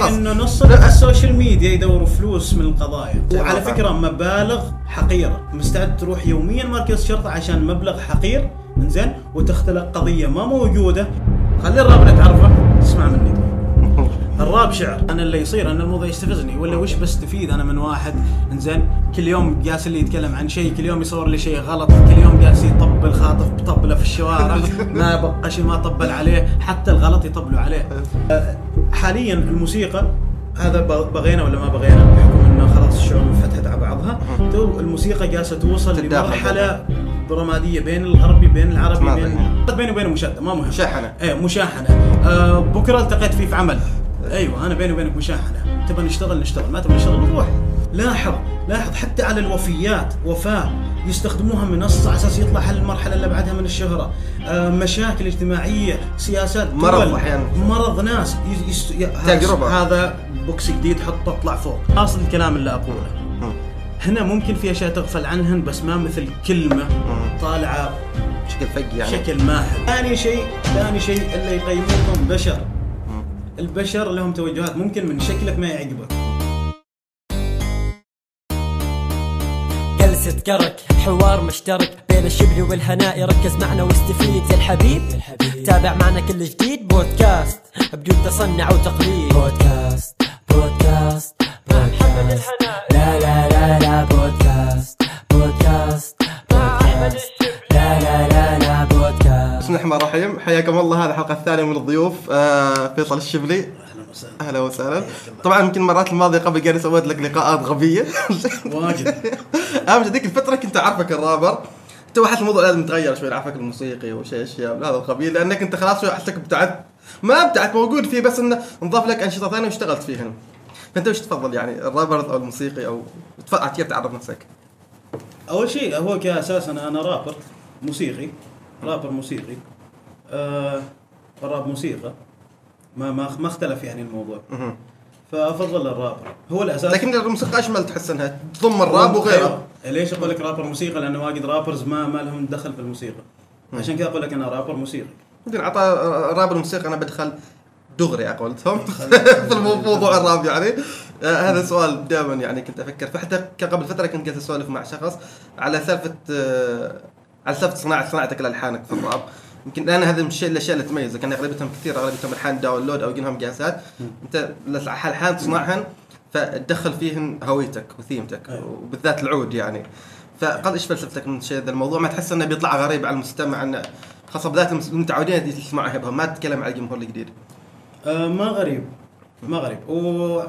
خلاص. انه نص. ال social media يدوروا فلوس من القضايا. وعلى فكرة مبالغ حقيره مستعد تروح يوميا مركز شرطة عشان مبلغ حقير إنزين وتختلق قضية ما موجودة خلي الراب اللي تعرفه الراب شعر. أنا اللي يصير ان الموضوع يستفزني. ولا وش بستفيد أنا من واحد. إنزين كل يوم جالس اللي يتكلم عن شيء كل يوم يصور لي شيء غلط. كل يوم جالس يطبل خاطف بطبله في الشوارع. ما بقى شيء ما طبل عليه. حتى الغلط يطبلوا عليه. أه، حاليا الموسيقى هذا بغينا ولا ما بغينا؟ بحكم إنه خلاص الشعوب انفتحت على بعضها. تو الموسيقى جالسة توصل. لمرحلة رماديه بين الغربي بين العربي بين. بيني وبينه مشادة. ما مهم. مشاحنة. إيه مشاحنة. آه بكرة التقيت فيه في عمل. أيوه أنا بيني وبينك مشاحنة. تبغى نشتغل نشتغل. ما تبغى نشتغل نروح. لاحظ لاحظ حتى على الوفيات وفاة يستخدموها منصه على أساس يطلع حل المرحله اللي بعدها من الشهرة. آه مشاكل اجتماعية سياسات مرض دول، أحياناً. مرض ناس. ي- يست... ي... هذا- تجربة. هذا بوكس جديد حطه اطلع فوق. أصل الكلام اللي أقوله. هنا ممكن في أشياء تغفل عنهن بس ما مثل كلمة طالعة بشكل فج يعني. بشكل ماهر. ثاني شيء ثاني شيء اللي يقيموكم بشر. البشر لهم توجهات ممكن من شكلك ما يعجبك. جلسة كرك حوار مشترك بين الشبل والهناء ركز معنا واستفيد يا الحبيب. تابع معنا كل جديد بودكاست بدون تصنع وتقليد. بودكاست بودكاست بودكاست. لا لا لا لا بودكاست بودكاست بودكاست. لا لا لا لا بودكاست بسم الله الرحمن الرحيم. حياكم الله. هذه الحلقة الثانية من الضيوف آه فيصل الشبلي. أهلا وسهلا. أهلا وسهلا طبعا يمكن المرات الماضية قبل قال سويت لك لقاءات غبية. واجد. أهم ذيك الفترة كنت أعرفك الرابر. تو احس الموضوع لازم يتغير شوي اعرفك الموسيقي وشيء أشياء من هذا القبيل لأنك أنت خلاص احسك ابتعدت ما ابتعدت موجود فيه بس إنه نضاف لك أنشطة ثانية واشتغلت فيهن فأنت وش تفضل يعني الرابر أو الموسيقي أو تفضل كيف تعرف نفسك؟ أول شيء هو كأساس أنا أنا رابر موسيقي. رابر موسيقي آه الراب موسيقى. ما ما ما اختلف يعني الموضوع. فأفضل الرابر هو الاساس لكن الموسيقى اشمل تحس إنها تضم الراب وغيره. ليش أقول لك رابر موسيقى؟ لأنه واجد رابرز ما ما لهم دخل في الموسيقى. عشان كذا أقول لك أنا رابر موسيقي. يمكن عطى راب الموسيقى أنا بدخل دغري على قولتهم في الموضوع الراب يعني. آه هذا سؤال دائما يعني كنت أفكر. فحتى قبل فترة كنت قاعد أسولف مع شخص على سالفة آه على سالفه صناعه صناعتك لالحانك في الراب. يمكن لأن هذا الشيء الأشياء اللي تميزك كان أغلبيتهم كثير أغلبيتهم الحان download أو يجينهم قياسات أنت الالحان تصنعهن فتدخل فيهن هويتك وثيمتك أيوة. وبالذات العود يعني. فقد إيش فلسفتك من شيء ذا الموضوع ما تحس إنه بيطلع غريب على المستمع إنه خاصة بالذات المتعودين يسمعوا hip hop ما تتكلم على الجمهور الجديد. آه ما غريب. ما غريب. و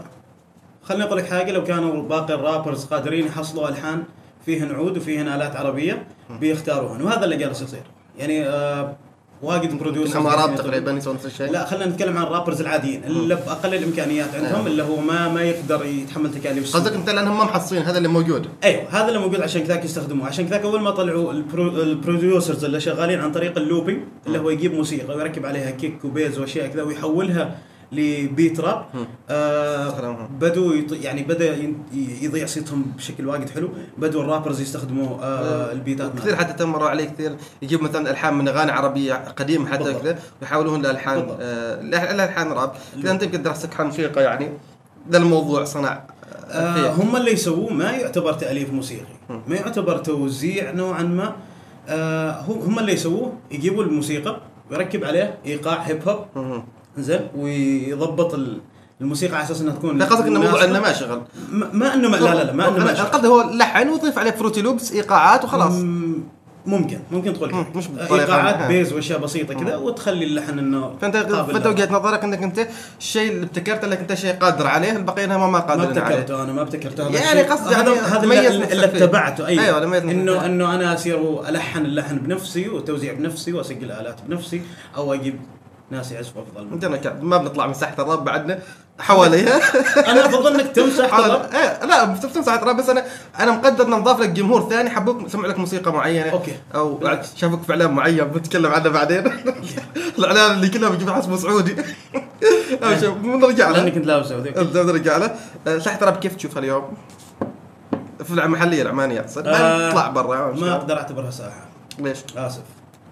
خليني أقول لك حاجة. لو كانوا باقي ال rappers قادرين يحصلوا ألحان فيهن عود وفيهن آلات عربية بيختاروهن وهذا اللي جالس يصير. يعني آه واجد producer هم راب تقريبا يسوون نفس الشيء؟ لا خلينا نتكلم عن ال rappers العاديين اللي بأقل الإمكانيات عندهم أيوة. اللي هو ما ما يقدر يتحمل تكاليف. قصدك أنت لأنهم ما محصلين هذا اللي موجود؟ أيوه هذا اللي موجود عشان كذاك يستخدموه. عشان كذاك أول ما طلعوا ال pro ال producers اللي شغالين عن طريق ال looping اللي هو يجيب موسيقى ويركب عليها kick و bass وأشياء كذا ويحولها ل beat راب آه. بدوا يط... يعني بدأ يضيع صيتهم بشكل واجد حلو بدوا الرابرز يستخدموا آه البيتات كثير حتى تمروا عليه كثير يجيب مثلا ألحان من أغاني عربية قديمة حتى. كذا ويحولوهم لألحان. آه لالحان راب كذا أنت يمكن دراستك عن موسيقى يعني ذا الموضوع صنع آه آه. هم اللي يسووه ما يعتبر تأليف موسيقي ما يعتبر توزيع نوعا ما آه هم اللي يسووه يجيبوا الموسيقى ويركب عليه إيقاع هيب هوب. زين ويضبط ال- الموسيقى على أساس إنها تكون لا قصدك إنه موضوع. إنه ما شغل ما ما إنه ما لا لا لا ما إنه ما شغل. القصد هو لحن ويضيف عليه فروتي لوبس إيقاعات وخلاص مم، ممكن ممكن تقول كذا. مش إيقاعات. bass وأشياء بسيطة كذا وتخلي اللحن إنه فأنت فأنت. وجهة نظرك إنك أنت الشيء اللي ابتكرته انك أنت شيء قادر عليه البقية ما ما ما قادرين عليه ابتكرته أنا ما ابتكرته هذا يعني قصدي هذا يعني هذا اللي. اتبعته أيوه, أيوة، نفسك انه. إنه أنا أصير ألحن اللحن بنفسي وتوزيع بنفسي وأسجل الالات بنفسي أو أجيب ناس يعزفوا أفضل عندنا كذا ما بنطلع من ساحة الراب بعدنا حواليها أنا افضل إنك تمسح. إيه لا بتفتح ساعه راب بس أنا أنا مقدر ان نضاف لك جمهور ثاني حبوك سمع لك موسيقى معينة. أوكي. أو. شافوك في إعلان معين بنتكلم عنه بعدين. الإعلان اللي كله بيجيب حسبه سعودي. بنرجع لاني له. كنت لابسه وذيك بنرجع له. أه، ساحة راب كيف تشوفها اليوم؟ في المحليه العمانية. اقصد آه، ما برا ما أقدر أعتبرها ساحة. ليش؟ آسف.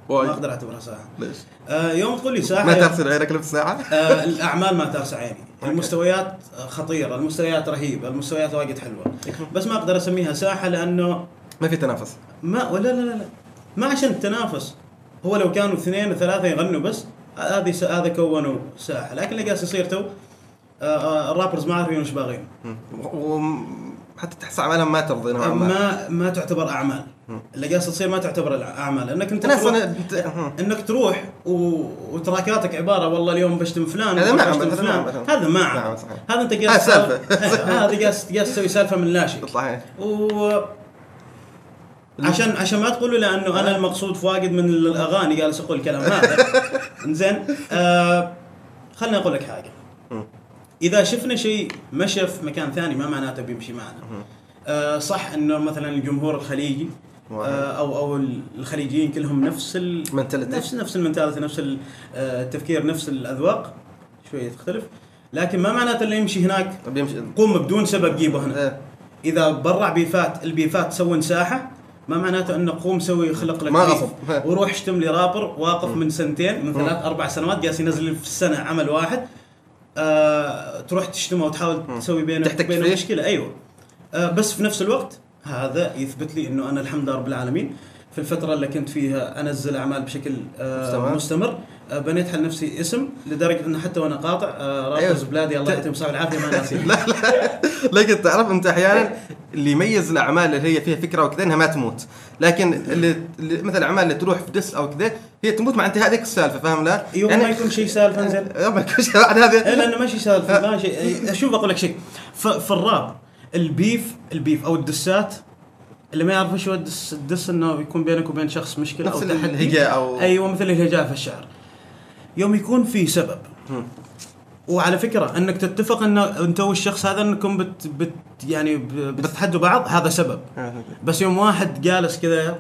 وايد. ما أقدر أعتبرها ساحه ليش؟ آه يوم تقول لي ساحه ما تغسل عينك نفس ساعه؟ آه الأعمال ما ترسى عيني المستويات خطيرة المستويات رهيبة المستويات وايد حلوة. بس ما أقدر أسميها ساحة لأنه ما في تنافس. ما ولا لا لا لا. ما عشان التنافس. هو لو كانوا اثنين وثلاثة يغنوا بس هذه هذا كونوا ساحة. لكن اللي قاعد يصير تو آه، آه، الرابرز ما عارفين وش باغين وحتى تحس اعمالهم ما ترضي نوعا ما ما ما تعتبر أعمال. اللي قاعد تصير ما تعتبر أعمال. إنك أنت تروح انك تروح و... وتراكاتك عبارة والله اليوم بشتم فلان هذا ما بشتم عمل، هذا فلان. ما عمل. هذا ما نعم، أنت قاعد هذا قاعد قاعد تسوي سالفة من لا شيء. صحيح. و عشان عشان ما تقولوا لأنه أنا المقصود فاقد من الأغاني جالس أقول الكلام هذا. زين آه خليني أقول لك حاجة. إذا شفنا شيء مشى في مكان ثاني ما معناته بيمشي معنا. آه صح إنه مثلا الجمهور الخليجي. آه أو أو الخليجيين كلهم نفس ال Mentality. نفس نفس المنتاليتي نفس آه، التفكير نفس الأذواق. شوية تختلف. لكن ما معناته اللي يمشي هناك. بيمشي. قوم بدون سبب جيبه هنا. إيه. إذا برع بيفات البيفات تسوي ساحة ما معناته إنه قوم سوي خلق لك ما. ها. وروح اشتم لي رابر واقف من سنتين من ثلاث أربع سنوات جالس ينزل في السنة عمل واحد. آه تروح تشتمه وتحاول تسوي بينه تحتك بينه. مشكلة أيوه آه بس في نفس الوقت هذا يثبت لي إنه أنا الحمد لله رب العالمين في الفترة اللي كنت فيها أنزل أعمال بشكل آه مستمر. مستمر بنيت حل نفسي اسم لدرجة إنه حتى وأنا قاطع آه رابرز أيوه. بلادي الله يعطيهم الصحه والعافيه ما ناسي. لا لا. لكن تعرف أنت أحيانا اللي يميز الأعمال اللي هي فيها فكرة وكذا إنها ما تموت. لكن اللي, اللي مثل الاعمال اللي تروح في دس أو كذا هي تموت مع انتهاء هذيك السالفة فاهم لا؟ يوم ما يكون شيء سالفه انزين. ما يكون شيء بعد هذه. إيه لأنه ماشي سالفه ما شيء شوف أقول لك شيء في الراب ال beef ال beef أو ال diss ات اللي ما يعرف شو ال diss ال diss إنه يكون بينك وبين شخص مشكلة أو تحدي. الهجاء أو- أيوه مثل الهجاء في الشعر. يوم يكون في سبب. وعلى فكرة إنك تتفق انه أنت والشخص هذا إنكم بت, بت يعني بتتحدوا بعض هذا سبب. بس يوم واحد جالس كذا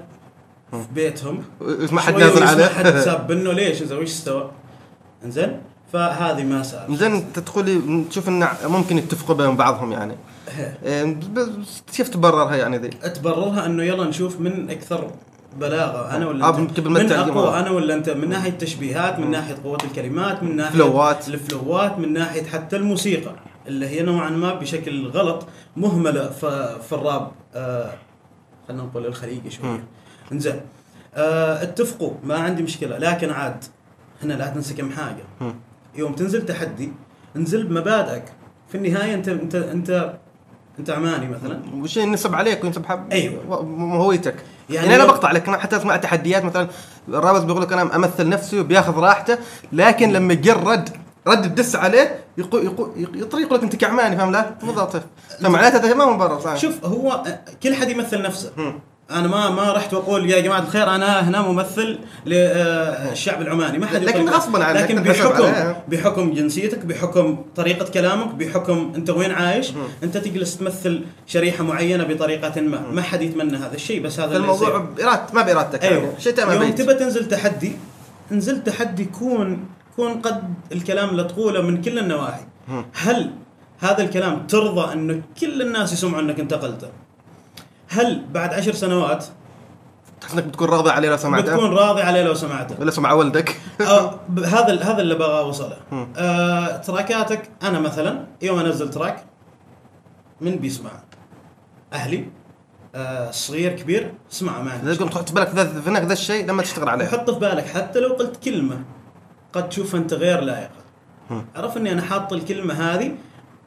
في بيتهم ما حد نازل ويسمع حد عليه. ساب منه ليش اذا وش استوى إنزين؟ فهذه ما سالفه زين أنت تقول لي تشوف إن ممكن يتفقوا بين بعضهم يعني. إيه، كيف تبررها يعني ذي؟ تبررها إنه يلا نشوف من أكثر بلاغة. أنا ولا آه، أنت؟ من أقوى. آه. أنا ولا أنت؟ من ناحية التشبيهات من ناحية قوة الكلمات من ناحية فلوات. الفلوات من ناحية حتى الموسيقى اللي هي نوعا ما بشكل غلط مهملة في الراب. آه خلينا نقول الخليجي شوية. إنزين. آه اتفقوا ما عندي مشكلة. لكن عاد هنا لا تنسى كم حاجة. يوم تنزل تحدي انزل بمبادئك. في النهاية أنت أنت أنت أنت عماني مثلا. وش ينسب عليك وينسب حب. و- هويتك. يعني يعني, أنا بقطع لك حتى اسمع تحديات مثلا الرابط بيقول لك أنا أمثل نفسي وبياخذ راحته لكن لما يجر رد رد الدس عليه يقو يقو يطري يقول لك أنت كعماني فاهم لا؟ بالضبط فمعناته هذا ما مبرر صحيح شوف هو كل حد يمثل نفسه. أنا ما ما رحت وأقول يا جماعة الخير أنا هنا ممثل للشعب العماني. ما حد لكن غصباً عنك لكن بحكم. بحكم جنسيتك بحكم طريقة كلامك بحكم أنت وين عايش أنت تجلس تمثل شريحة معينة بطريقة ما. ما حد يتمنى هذا الشيء بس هذا الموضوع. بإرادة ما بإرادتك أيوه. شيء ما يوم. تبى تنزل تحدي انزل تحدي يكون يكون قد الكلام اللي تقوله من كل النواحي. هل هذا الكلام ترضى انه كل الناس يسمعوا أنك انتقلته هل بعد عشر سنوات تحس إنك بتكون راضي عليه لو سمعته؟ بتكون راضي عليه لو سمعته. ولا سمع ولدك. آه هذا هذا اللي بغى أوصله. آه تراكاتك أنا مثلا يوم أنزل تراك من بيسمع. أهلي آه صغير كبير اسمعه ما عندي لازم تحط في بالك في ذا الشيء لما تشتغل عليه. وحط في بالك حتى لو قلت كلمة قد تشوفها أنت غير لائقة عرف إني أنا حاط الكلمة هذه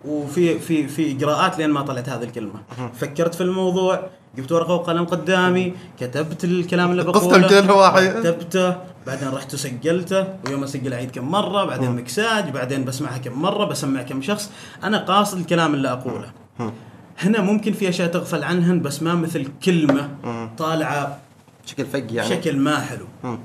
وفي في في إجراءات لين ما طلعت هذه الكلمة. فكرت في الموضوع جبت ورقة وقلم قدامي كتبت الكلام اللي بقوله لكل واحد. كتبته بعدين رحت وسجلته ويوم أسجل اعيد كم مرة بعدين مكساج بعدين بسمعها كم مرة بسمع كم شخص. أنا قاصد الكلام اللي أقوله. هنا ممكن في أشياء تغفل عنهن بس ما مثل كلمة طالعة بشكل فق يعني. بشكل ما حلو. مم.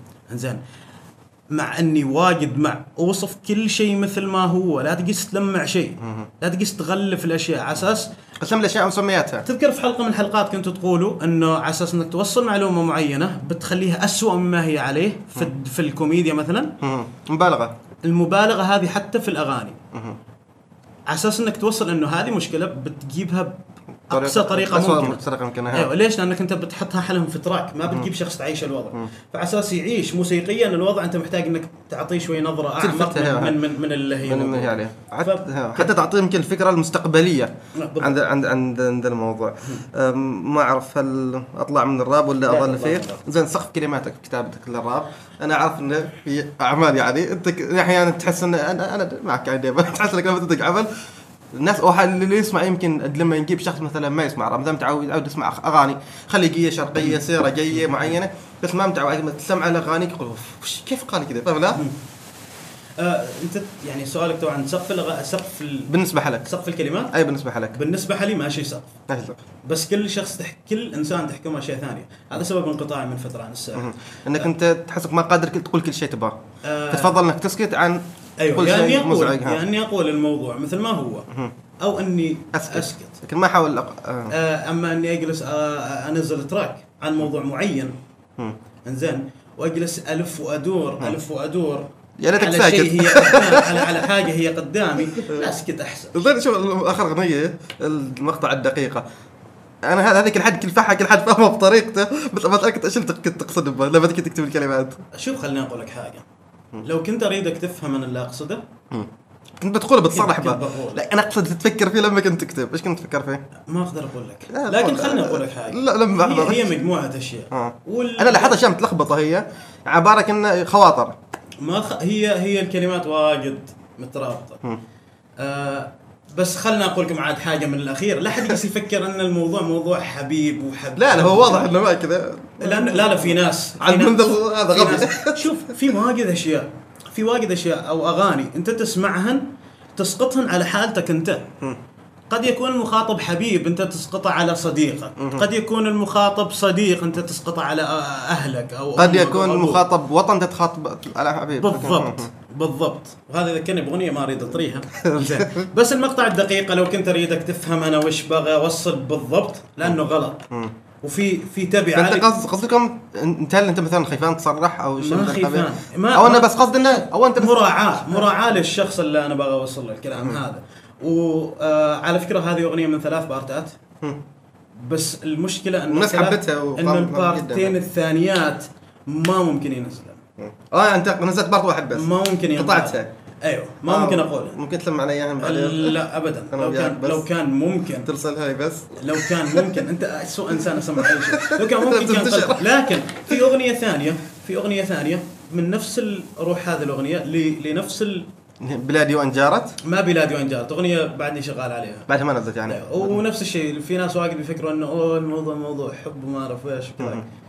مع أني واجد مع اوصف كل شيء مثل ما هو. لا تقيس تلمع شيء. لا تقيس تغلف الأشياء. على أساس قسم الأشياء ومسمياتها تذكر في حلقة من الحلقات كنتوا تقولوا إنه على أساس إنك توصل معلومة معينة بتخليها أسوأ مما هي عليه في, في الكوميديا مثلا. مم. مبالغة. المبالغة هذه حتى في الأغاني. على أساس إنك توصل إنه هذه مشكلة بتجيبها اقصى طريقه أسوأ ممكنه طريقه ممكنه أيوه. ليش؟ لانك انت بتحطها حلهم في تراك ما بتجيب شخص تعيش الوضع فعلى أساس يعيش موسيقيا الوضع انت محتاج انك تعطيه شوي نظره اعمق تلفتها، من من, من اللي هي من من موجودة. عليه ف- حتى, تعطيه يمكن الفكرة المستقبليه. عند عند عند عند الموضوع ما اعرف هل اطلع من الراب ولا لا، اظل فيه. زين سقف كلماتك في كتابتك للراب أنا اعرف انه في اعمال يعني انت أحيانا تحس ان أنا أنا معك يعني تحس انك لما تنتج عمل الناس أو اللي يسمع يمكن لما نجيب شخص مثلا ما يسمع راب مثلا متعود متعود يسمع أغاني خليجيه شرقية سيرة جاية معينة بس ما متعود تسمع الاغاني يقول "أوف، وش- كيف قال كذا فاهم لا؟ آه أنت يعني سؤالك عن سقف. سقف ال... بالنسبة لك سقف الكلمات أي بالنسبة لك بالنسبة لي ماشي سقف ما في سقف. بس كل شخص تح... كل إنسان تحكمه اشياء ثانية هذا سبب انقطاعي من فترة عن الساحه مهم. إنك أنت تحسك ما قادر تقول كل شيء تبغاه آه. فتفضل إنك تسكت عن أيوه يا اني أقول يا. اني أقول الموضوع مثل ما هو. أو إني أسكت, أسكت, أسكت. لكن ما احاول أق... آه. آه أما إني أجلس آه أنزل تراك عن موضوع معين. إنزين. وأجلس ألف وأدور ألف وأدور يا على ساكت. شيء هي على على حاجة هي قدامي. لا أسكت أحسن. زين شوف آخر أغنية المقطع الدقيقة. أنا هذا هذيك الحد كل فحة كل حد فاهمه بطريقته بس اتاكد إيش اللي كنت تقصد لما تكتب الكلمات. شوف خليني أقول لك حاجة. لو كنت أريدك تفهم أنا اللي أقصده كنت بتقول بتصرح بقول. لا أنا اقصد تفكر فيه لما كنت تكتب إيش كنت تفكر فيه؟ ما أقدر أقول لك لكن خليني. أقول لك حاجة لا، لما. هي, هي مجموعة أشياء آه. وال... أنا لاحظت أشياء متلخبطة هي عبارة كأنه خواطر ما خ... هي هي الكلمات واجد مترابطة آه بس خلنا أقول لكم عاد حاجة من الأخير. لا حد يجلس يفكر أن الموضوع موضوع حبيب وحب. لا لا هو واضح إنه ما كذا. لا لا لا في ناس. على هذا غبي. شوف في واجد أشياء. في واجد أشياء أو أغاني أنت تسمعهن تسقطهن على حالتك أنت. قد يكون المخاطب حبيب أنت تسقطه على صديقك. قد يكون المخاطب صديق أنت تسقطه على أهلك أو قد يكون. المخاطب وطن تتخاطب على حبيب بالضبط. بالضبط. وهذا ذكرني بأغنية ما أريد أطريها. زين. بس المقطع الدقيقة لو كنت أريدك تفهم أنا وش بغى اوصل بالضبط لأنه غلط. وفي في تبي عالي قصد قصدكم انت هل أنت مثلا خيفان تصرح أو شيء ما خيفان. ما- أو أنا بس قصد انه أو أنت بس مراعاة. مراعاة للشخص اللي أنا بغى أوصل له الكلام هذا. وعلى فكرة هذه أغنية من ثلاث part ات. بس المشكلة إن الناس حبتها وقام- إن قام ال part ين. الثانيات ما ممكن ينزلها آه انت نزلت part واحد بس. ما ممكن قطعتها أيوه ما آه، ممكن اقولها ممكن تلم علي اياها بعدين؟ لا ابدا. لو كان بس. لو كان ممكن. ترسلها لي بس. لو كان ممكن. أنت اسوء إنسان أسمع أي شيء. لو كان ممكن كان. قلت لكن في أغنية ثانية في أغنية ثانية من نفس الروح هذه الأغنية لنفس. بلادي وان جارت؟ ما بلادي وان جارت أغنية بعدني شغال عليها. بعدها ما نزلت يعني. ونفس الشيء في ناس واجد بيفكروا إنه أوه الموضوع موضوع حب وما أعرف إيش.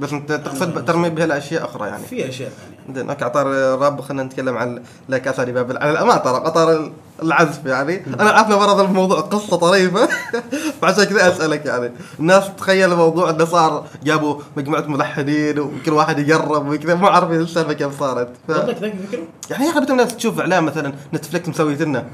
بس أنت تقصد ترمي بها الاشياء أخرى يعني. في أشياء ثانية. زين okay اطار الراب خلينا نتكلم عن لا كاسا دي بابل. على الأمانة ترى أطار العزف يعني. أنا عارف لو ورد الموضوع قصة طريفة. فعشان كذا أسألك يعني. الناس تتخيل الموضوع إنه صار جابوا مجموعة ملحنين وكل واحد يقرب وكذا. ما عارفين السالفه كيف صارت. ف... يعني يا أخي الناس تشوف إعلان مثلا نتفلكس مسويت لنا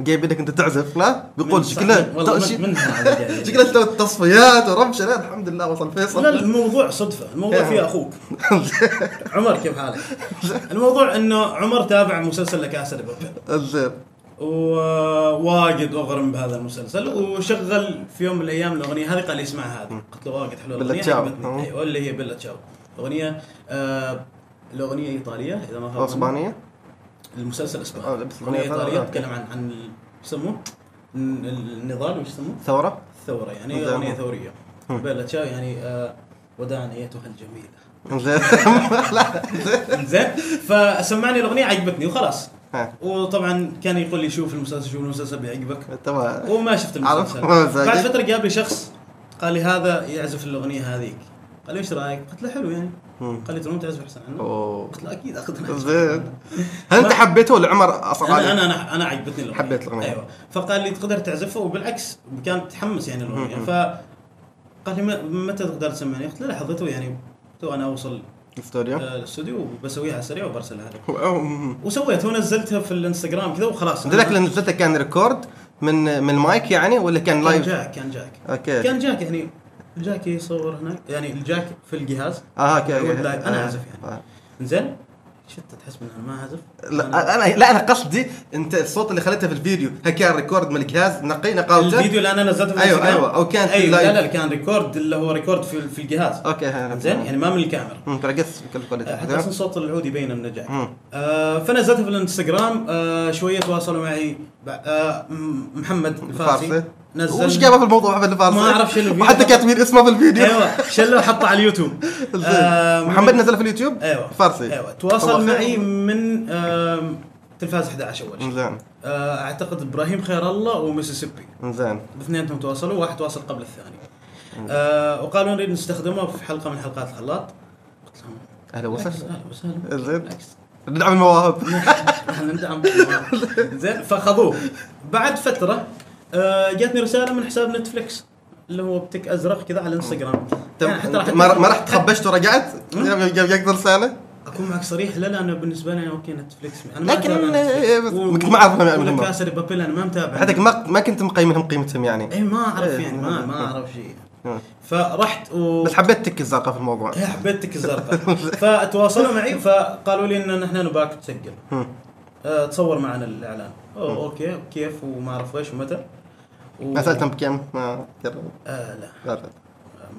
جايب انك أنت تعزف لا؟ بيقول من- شكله والله ش- من- من هذا جاي. شكله سوى تصفيات ورمشه لا الحمد لله وصل لا فيصل الموضوع صدفة. الموضوع فيه أخوك. عمر كيف حالك؟ الموضوع إنه عمر تابع مسلسل لكاسا بابل. زين. وواجد أغرم بهذا المسلسل وشغل في يوم من الأيام الأغنية هذه قال لي اسمع هذه قلت له واجد حلوة الأغنية تشاو. عجبتني. أيوه اللي هي بيلا تشاو أغنية آه الأغنية إيطالية إذا ما خاب. أسبانية المسلسل آه، اسباني بس أغنية الأغنية إيطالية آه. تتكلم عن عن يسموه؟ النضال وش يسموه؟ ثورة الثوره يعني. أغنية ثورية بيلا تشاو يعني آه وداعا أيتها الجميلة زين زين فسمعني الأغنية عجبتني وخلاص. وطبعا كان يقول لي شوف المسلسل شوف المسلسل بيعجبك وما شفت؟ المسلسل. بعد فترة جاب لي شخص قال لي هذا يعزف الأغنية هذيك قال لي إيش رأيك؟ قلت له حلو يعني. قال لي ترى تعزف أحسن عنه قلت له أكيد أخذ زين هل انت حبيته ولا عمر أصلا أنا؟ أنا أنا أنا عجبتني الأغنية حبيت الأغنية. أيوه فقال لي تقدر تعزفها وبالعكس كان متحمس يعني الأغنية. ف قال لي "م- متى تقدر تسمعني؟ قلت له لحظه تو يعني تو أنا أوصل الاستوديو آه، الاستوديو وبسويها على السريع وبرسلها لك. وسويتها ونزلتها في الانستغرام كذا وخلاص ذاك اللي نزلته كان record من من المايك يعني ولا كان كان live؟ jack كان jack okay كان jack يعني ال jack يصور هناك يعني ال jack في الجهاز آه okay ال live. أنا آه. يعني. آه. زين شفت تحس ان أنا ما اعزف لا أنا لا أنا قصدي أنت الصوت اللي خليته في الفيديو هل كان record من الجهاز؟ نقي نقاوته الفيديو اللي أنا نزلته في أيوة، الانستغرام؟ أيوة، أو كان في أيوه لا. لا كان record اللي هو record في, في الجهاز. okay زين؟ يعني ما من الكاميرا. امم قص كل كل حتى أصلا صوت العود يبين النجاح مم. آه فنزلته في الانستغرام. آه شوية تواصلوا معي. ب- آه محمد الفارسي. فارسي نزل وش جابه في الموضوع في الفارسي؟ ما شو الفيديو. وحتى كاتبين اسمه في الفيديو. أيوه شله وحطه على اليوتيوب. آه،. محمد نزل في اليوتيوب؟ أيوه. فارسي. أيوه. تواصل. معي من تلفاز 11 أول شيء. زين. آه، أعتقد إبراهيم خير الله وميسيسيبي. زين. الاثنينهم تواصلوا واحد تواصل قبل الثاني. آه وقالوا نريد نستخدمه في حلقة من حلقات الخلاط. قلت لهم أهلا وسهلا. أهلا وسهلا. زين. ندعم المواهب. إحنا ندعم زين فخذوه بعد فترة جاتني رسالة من حساب نتفليكس اللي هو بتك أزرق كذا على الانستغرام يعني حتى راح ما ما رحت خبشت ورجعت؟ جاك رسالة؟ اكون معك صريح. لا لا أنا بالنسبة لي okay نتفليكس. أنا ما لكن إيه، ما ولا منهم. كاسا دي بابيل أنا ما متابع. حتى ما ما كنت مقيمهم قيمتهم يعني. اي ما أعرف إيه. يعني ما ما أعرف. شيء. فرحت و بس حبيت tick الزرقاء في الموضوع. إيه، حبيت tick الزرقاء. فتواصلوا معي فقالوا لي إن نحن نباك تسجل. أه تصور معنا الإعلان. أوه okay كيف؟ وما أعرف إيش ومتى. و... ما سالتهم بكم؟ ما. آه لا. لا لا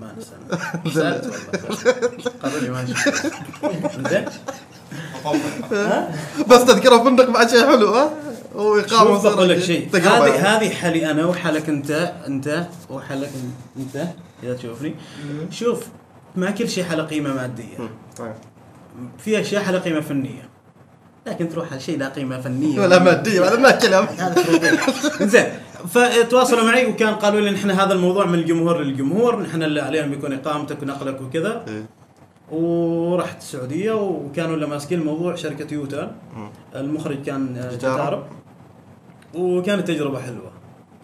ما نسأل سألت والله قالوا لي ماشي زين بس تذكرة فندق بعد شيء حلو ها؟ واقامه شوف بقول لك شيء. هذه هذه حالي أنا وحالك أنت أنت وحالك أنت إذا تشوفني. شوف ما كل شيء حاله قيمة مادية. طيب. في اشياء حاله قيمة فنية. لكن تروح على شيء لا قيمة فنية. ولا مادية هذا ما كلام. زين. فتواصلوا معي وكان قالوا لي نحن هذا الموضوع من الجمهور للجمهور نحن اللي علينا بيكون إقامتك ونقلك وكذا. إيه. ورحت السعودية وكانوا اللي ماسكين الموضوع شركة يوتان. المخرج كان. جدارة وكانت تجربة حلوة.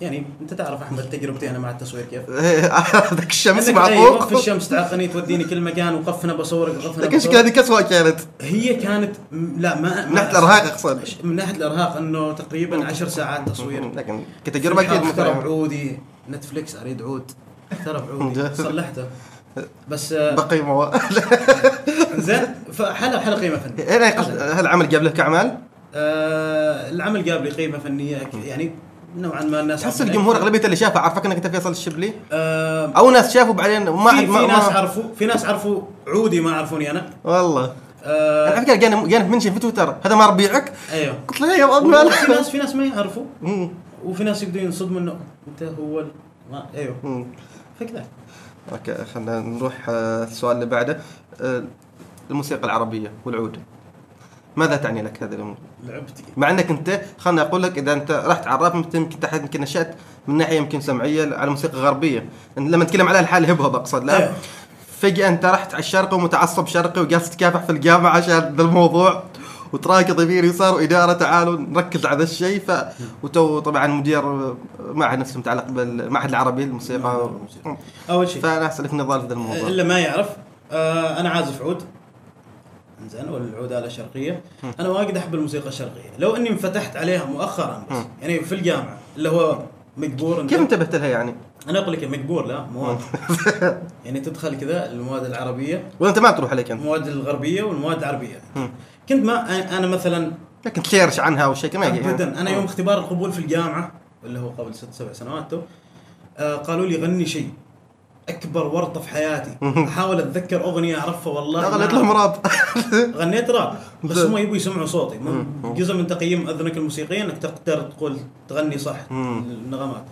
يعني أنت تعرف أحمد تجربتي أنا مع التصوير كيف؟ ذاك الشمس مع فوق. في الشمس تعقني توديني كل مكان وقف هنا بصورك وقف هنا لكن بصورك. هذه كسوة كانت. هي كانت لا ما من ناحية الإرهاق أقصد. من ناحية الإرهاق إنه تقريبا عشر ساعات تصوير. لكن كتجربة أكيد ترى متعبة. بعودي نتفليكس أريد عود. ترى بعودي جد. صلحته. بس آه، بقي مو زين. فحلا حلا قيمة فنية. هنا قصد- هل العمل جاب لك اعمال؟ آه العمل جاب لي قيمة فنية يعني نوعا ما الناس تحس الجمهور. أغلبية اللي شافه عرفك إنك أنت فيصل الشبلي؟ آه أو ناس شافوا بعدين ما في, حد في ما, ناس ما عرفوا في ناس عرفوا عودي ما عرفوني أنا. والله. آه على فكرة جاني جاني منشن في تويتر. هذا ما ربيعك أيوه. قلت له يا في اضمن ناس في ناس ما يعرفوا. وفي ناس يبدوا ينصدموا إنه أنت هو ما أيوه. فكذا okay خلينا نروح آه، السؤال اللي بعده. آه، الموسيقى العربية والعود. ماذا تعني لك هذه الأمور؟ لعبتي مع انك انت خلنا أقول لك اذا انت رحت على الراب يمكن تحت يمكن نشأت من ناحية يمكن سمعية على موسيقى غربية. لما نتكلم على الحال hip hop اقصد لا؟ أيوه. فجأة انت رحت على الشرق ومتعصب شرقي وجالس تكافح في الجامعة عشان ذا الموضوع وتراكض يمين يسار وإدارة تعالوا نركز على ذا الشيء. ف وتو طبعا مدير معهد نفسه متعلق بالمعهد العربي للموسيقى أول شيء. فأنا أسألك نضال في ذا الموضوع. اللي ما يعرف آه أنا عازف عود. زين والعود آلة شرقية أنا واجد أحب الموسيقى الشرقية. لو إني انفتحت عليها مؤخرا بس. يعني في الجامعة اللي هو مجبور كيف انتبهت لها يعني؟ أنا أقول لك مجبور لا مواد. يعني تدخل كذا المواد العربية. ولا انت ما تروح عليك أنت؟ المواد الغربية والمواد العربية. مم. كنت ما أنا مثلا لكن ت search عنها أو شيء ما يجي. ابدا. أنا يوم اختبار القبول في الجامعة اللي هو قبل ست سبع سنوات تو آه قالوا لي غني شيء. أكبر ورطة في حياتي. أحاول أتذكر أغنية أعرفها والله. غنيت ما- لهم راب. غنيت راب. بس. هم يبوا يسمعوا صوتي. جزء من تقييم أذنك الموسيقية إنك تقدر تقول تغني صح. النغمات.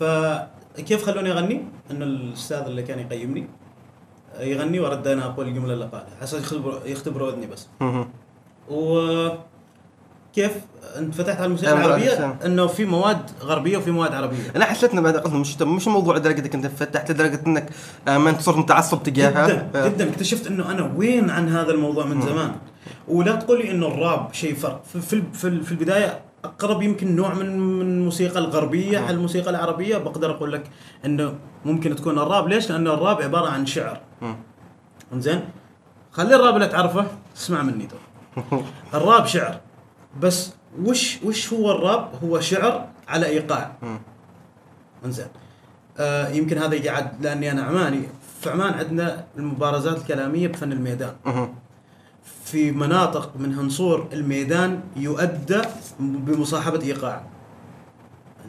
فكيف خلوني أغني؟ إن الأستاذ اللي كان يقيمني يغني ورد أنا أقول الجملة اللي قالها. حسب يختبروا أذني بس. و كيف انت فتحت على الموسيقى العربية. إنه في مواد غربية وفي مواد عربية. أنا حسيت إنه بعد قصدي مش مش موضوع لدرجة إنك أنت فتحت لدرجة إنك آه، ما أنت صرت متعصب تجاهها جدا جدا. اكتشفت إنه أنا وين عن هذا الموضوع من زمان. ولا تقول لي إنه الراب شيء فرق. في في في, في البداية أقرب يمكن نوع من من الموسيقى الغربية على الموسيقى العربية. بقدر أقول لك إنه ممكن تكون الراب. ليش؟ لأنه الراب عبارة عن شعر. إنزين؟ خلي الراب اللي تعرفه اسمع مني تو. الراب شعر. بس وش وش هو الراب؟ هو شعر على إيقاع. انزين آه يمكن هذا يجي عاد لأني أنا عماني في عمان عندنا المبارزات الكلامية بفن الميدان. في مناطق من هنصور الميدان يؤدى بمصاحبة إيقاع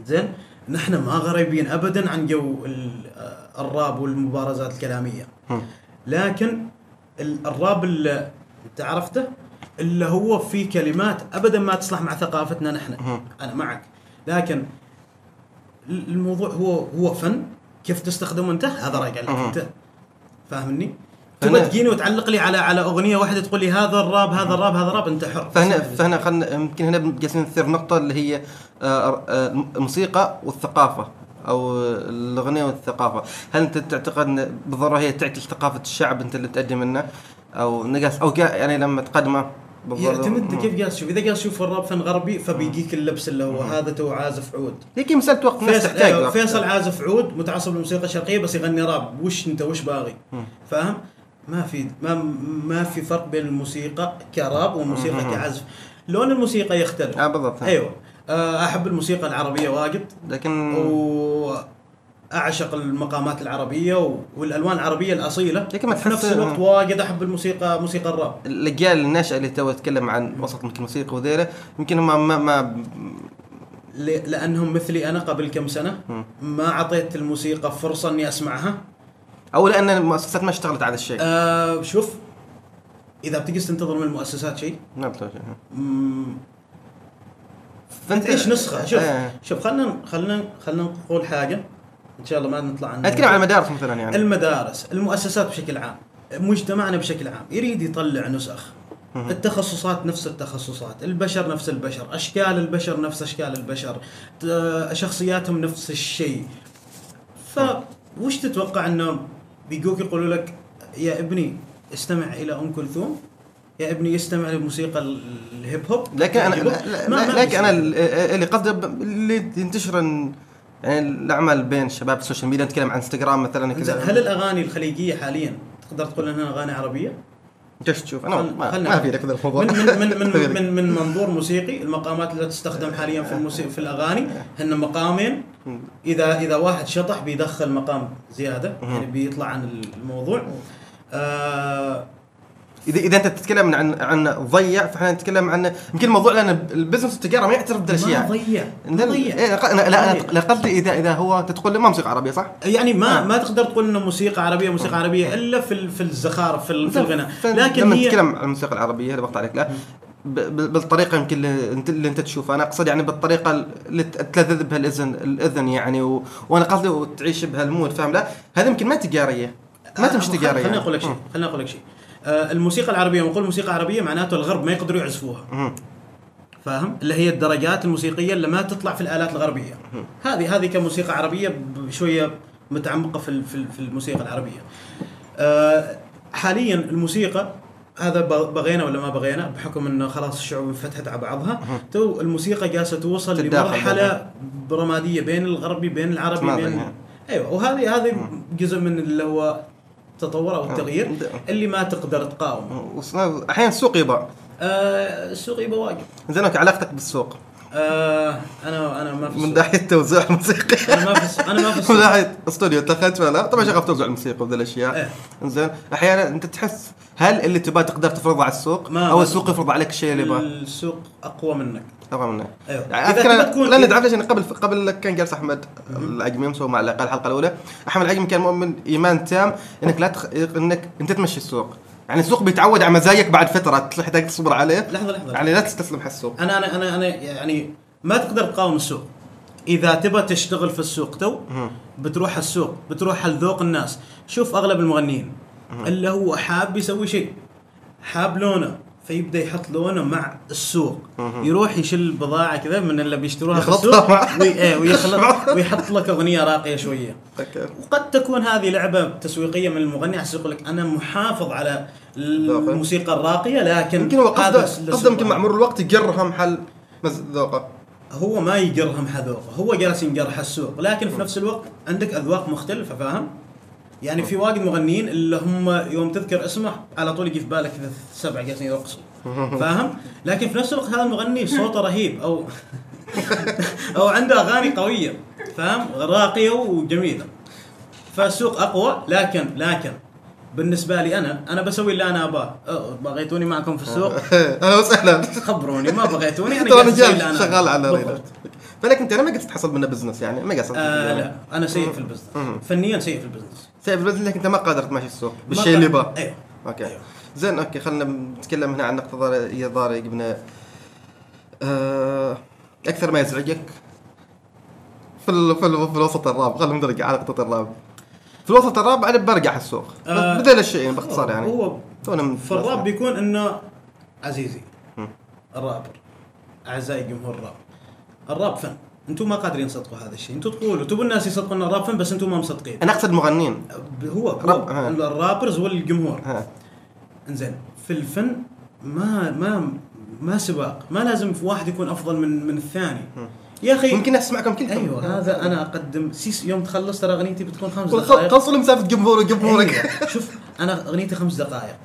زين نحن ما غريبين ابدا عن جو ال- الراب والمبارزات الكلامية. لكن ال- الراب اللي انت عرفته اللي هو فيه كلمات ابدا ما تصلح مع ثقافتنا نحن. أنا معك. لكن ال- الموضوع هو هو فن. كيف تستخدمه أنت؟ هذا لك مهم. أنت. فاهمني؟ تبى تجيني وتعلق لي على على أغنية واحدة تقول لي هذا الراب هذا الراب هذا الراب. أنت حر. فهنا فهنا خلنا يمكن هنا جالسين نثير نقطة اللي هي آه، آه، الموسيقى والثقافة أو الأغنية والثقافة، هل أنت تعتقد أن بالضرورة هي تعكس ثقافة الشعب أنت اللي تقدم منه؟ أو نقص أو كا- يعني لما تقدمه يعتمد. كيف قاعد تشوف إذا قاعد تشوف الراب فن غربي فبيجيك اللبس اللي هو هذا تو عازف عود. هي كي مسألة وقت الناس فيصل, تحتاج أيوة. فيصل عازف عود متعصب للموسيقى الشرقية بس يغني راب. وش أنت؟ وش باغي فاهم؟ ما في ما ما في فرق بين الموسيقى كراب والموسيقى مم. كعزف لون الموسيقى يختلف. آه بالضبط. أيوه. آه، أحب الموسيقى العربية واجد. لكن واعشق المقامات العربية والألوان العربية الأصيلة. لكن ما في نفس الوقت واجد أحب الموسيقى موسيقى الراب. الاجيال الناشئه اللي تو تتكلم عن وسط مثل الموسيقى وذيله يمكن هم ما ما ل- لأنهم مثلي أنا قبل كم سنة. ما أعطيت الموسيقى فرصة إني أسمعها. أو لأن المؤسسات ما اشتغلت على الشيء. آه شوف إذا بتجلس تنتظر من المؤسسات شيء. ما بتوجه. فانت تعيش نسخة؟ شوف آه. شوف خلينا خلينا خلينا نقول حاجة. إن شاء الله ما نطلع عن اتكلم عن المدارس مثلا يعني. المدارس المؤسسات بشكل عام مجتمعنا بشكل عام يريد يطلع نسخ. التخصصات نفس التخصصات البشر نفس البشر أشكال البشر نفس أشكال البشر شخصياتهم نفس الشيء. فوش تتوقع أنه بيجوك يقولوا لك يا ابني استمع إلى أم كلثوم يا ابني استمع لموسيقى ال- الهيب هوب. لكن أنا لكن أنا اللي قصدي ب- اللي ينتشر يعني الأعمال بين شباب ال social media نتكلم عن انستغرام مثلا كذا. هل الأغاني الخليجية حاليا تقدر تقول إنها أغاني عربية؟ كيف تشوف؟ أنا خل- ما, ما في لك ذا الموضوع. من من من. من, من منظور موسيقي المقامات اللي تستخدم حاليا في الموسيقى في الأغاني هن مقامين. اذا إذا واحد شطح بيدخل مقام زيادة يعني بيطلع عن الموضوع. آه اذا إذا أنت تتكلم عن عن ضيع فإحنا نتكلم عن يمكن الموضوع لأن ال business والتجارة ما يعترف ما بالاشياء ضيع ما لأن- ضيع. إيه، لا لا ضيع. قصدي اذا إذا هو انت تقول ما موسيقى عربية صح؟ يعني ما آه. ما تقدر تقول إنه موسيقى عربية موسيقى عربية إلا في في الزخارف في, في الغناء. لكن لما هي نتكلم عن الموسيقى العربية اللي بقطع عليك. لا بالطريقة يمكن اللي انت تشوفها. أنا أقصد يعني بالطريقة اللي تلذذ بها الإذن الاذن يعني و... وأنا قصدي وتعيش بها المود فاهم؟ لا هذا يمكن ما تجارية. ما آه، تمشي تجاريه خليني. أقول لك شيء. خليني أقول لك شيء. آه الموسيقى العربية نقول موسيقى عربيه معناته الغرب ما يقدروا يعزفوها. مم. فاهم؟ اللي هي الدرجات الموسيقية اللي ما تطلع في الآلات الغربية. هذه هذه كموسيقى عربية شوية متعمقة في في ال- في الموسيقى العربية. آه، حاليا الموسيقى هذا بغينا ولا ما بغينا؟ بحكم إنه خلاص الشعوب انفتحت على بعضها. تو الموسيقى جالسة توصل لمرحلة رماديه بين الغربي بين العربي بين يعني. أيوه وهذه هذه جزء من اللي هو التطور أو التغيير آه. اللي ما تقدر تقاومه وص- أحيانا السوق يضاع آه، السوق يبقى واقف زين علاقتك بالسوق. آه أنا أنا ما في من. ناحية توزيع الموسيقى. أنا ما في. أنا ما في من. ناحية استوديو دخلت ولا طبعا شغال توزيع الموسيقى وذي الأشياء. إيه. زين أحيانا أنت تحس هل اللي تبغاه تقدر تفرضه على السوق؟ ما- أو السوق يفرض عليك الشيء اللي يبغاه السوق أقوى منك. أبغى منه أيوه. يعني أذكر لأن تعرف ليش إن قبل قبل كان جالس أحمد العجمي مسوي مع اللقاء الحلقة الأولى. أحمد العجمي كان مؤمن إيمان تام إنك لا تخ... إنك أنت تمشي السوق. يعني السوق بيتعود على مزايك بعد فترة تحتاج تصبر عليه. لحظة لحظة. يعني لا تستسلم حق السوق أنا أنا أنا أنا يعني ما تقدر تقاوم السوق. إذا تبى تشتغل في السوق تو بتروح السوق بتروح لذوق الناس. شوف أغلب المغنيين. اللي هو حاب يسوي شيء. حاب لونه. فيبدأ يحط لونه مع السوق. يروح يشيل بضاعة كذا من اللي بيشتروها في السوق. إيه ويخلط ويحط لك أغنية راقية شوية. وقد تكون هذه لعبة تسويقية من المغني عشان يقول لك أنا محافظ على الموسيقى الراقية لكن يمكن هو هذا قصده قصده يمكن مع مرور الوقت يقرها محل مز- ذوقه. هو ما يقرهم حذوقه هو جالس ينقرح السوق لكن في نفس الوقت عندك أذواق مختلفة فاهم؟ يعني في واجد مغنيين اللي هم يوم تذكر اسمه على طول يجي في بالك سبعه جالسين يرقصوا فاهم؟ لكن في نفس الوقت هذا المغني صوته رهيب أو أو عنده أغاني قوية. فاهم؟ راقية وجميلة. فالسوق أقوى لكن لكن بالنسبة لي أنا أنا بسوي اللي أنا أباه. بغيتوني معكم في السوق؟ أهلا. وسهلا خبروني ما بغيتوني أنا رجال شغال. على بالضبط. ريلر فلك أنت أنا ما قصدت تحصل منه بزنس يعني ما قصدت آه لا أنا سيء في البزنس. فنيا سيء في البزنس. سيف البزنس لكن أنت ما قادر تمشي السوق بالشيء اللي باه أيوه أوكي. أيوه. زين أوكي خلينا نتكلم هنا عن نقطة ضار- هي ضاري قبنا آه أكثر ما يزعجك في ال... في, ال... في الوسط الراب خلينا ندرج على نقطة الراب في الوسط الراب أنا برقع السوق. آه. الشيئين باختصار يعني. هو في الراب بيكون إنه عزيزي. الرابر أعزائي جمهور الراب الراب فن. أنتم ما قادرين تصدقوا هذا الشيء. أنتم تقولوا تبوا الناس يصدقوا إن الراب فن بس أنتم ما مصدقين. أنا أقصد مغنين هو, هو. الرابرز والجمهور إنزين في الفن ما ما ما سباق. ما لازم في واحد يكون أفضل من من الثاني. يا أخي ممكن أسمعكم كلكم. أيوه هذا أنا أقدم. سيس يوم تخلص ترى أغنيتي بتكون خمس دقائق. خلصوا مسافة جمهور وجمهورك. أيوة. شوف أنا أغنيتي خمس دقائق.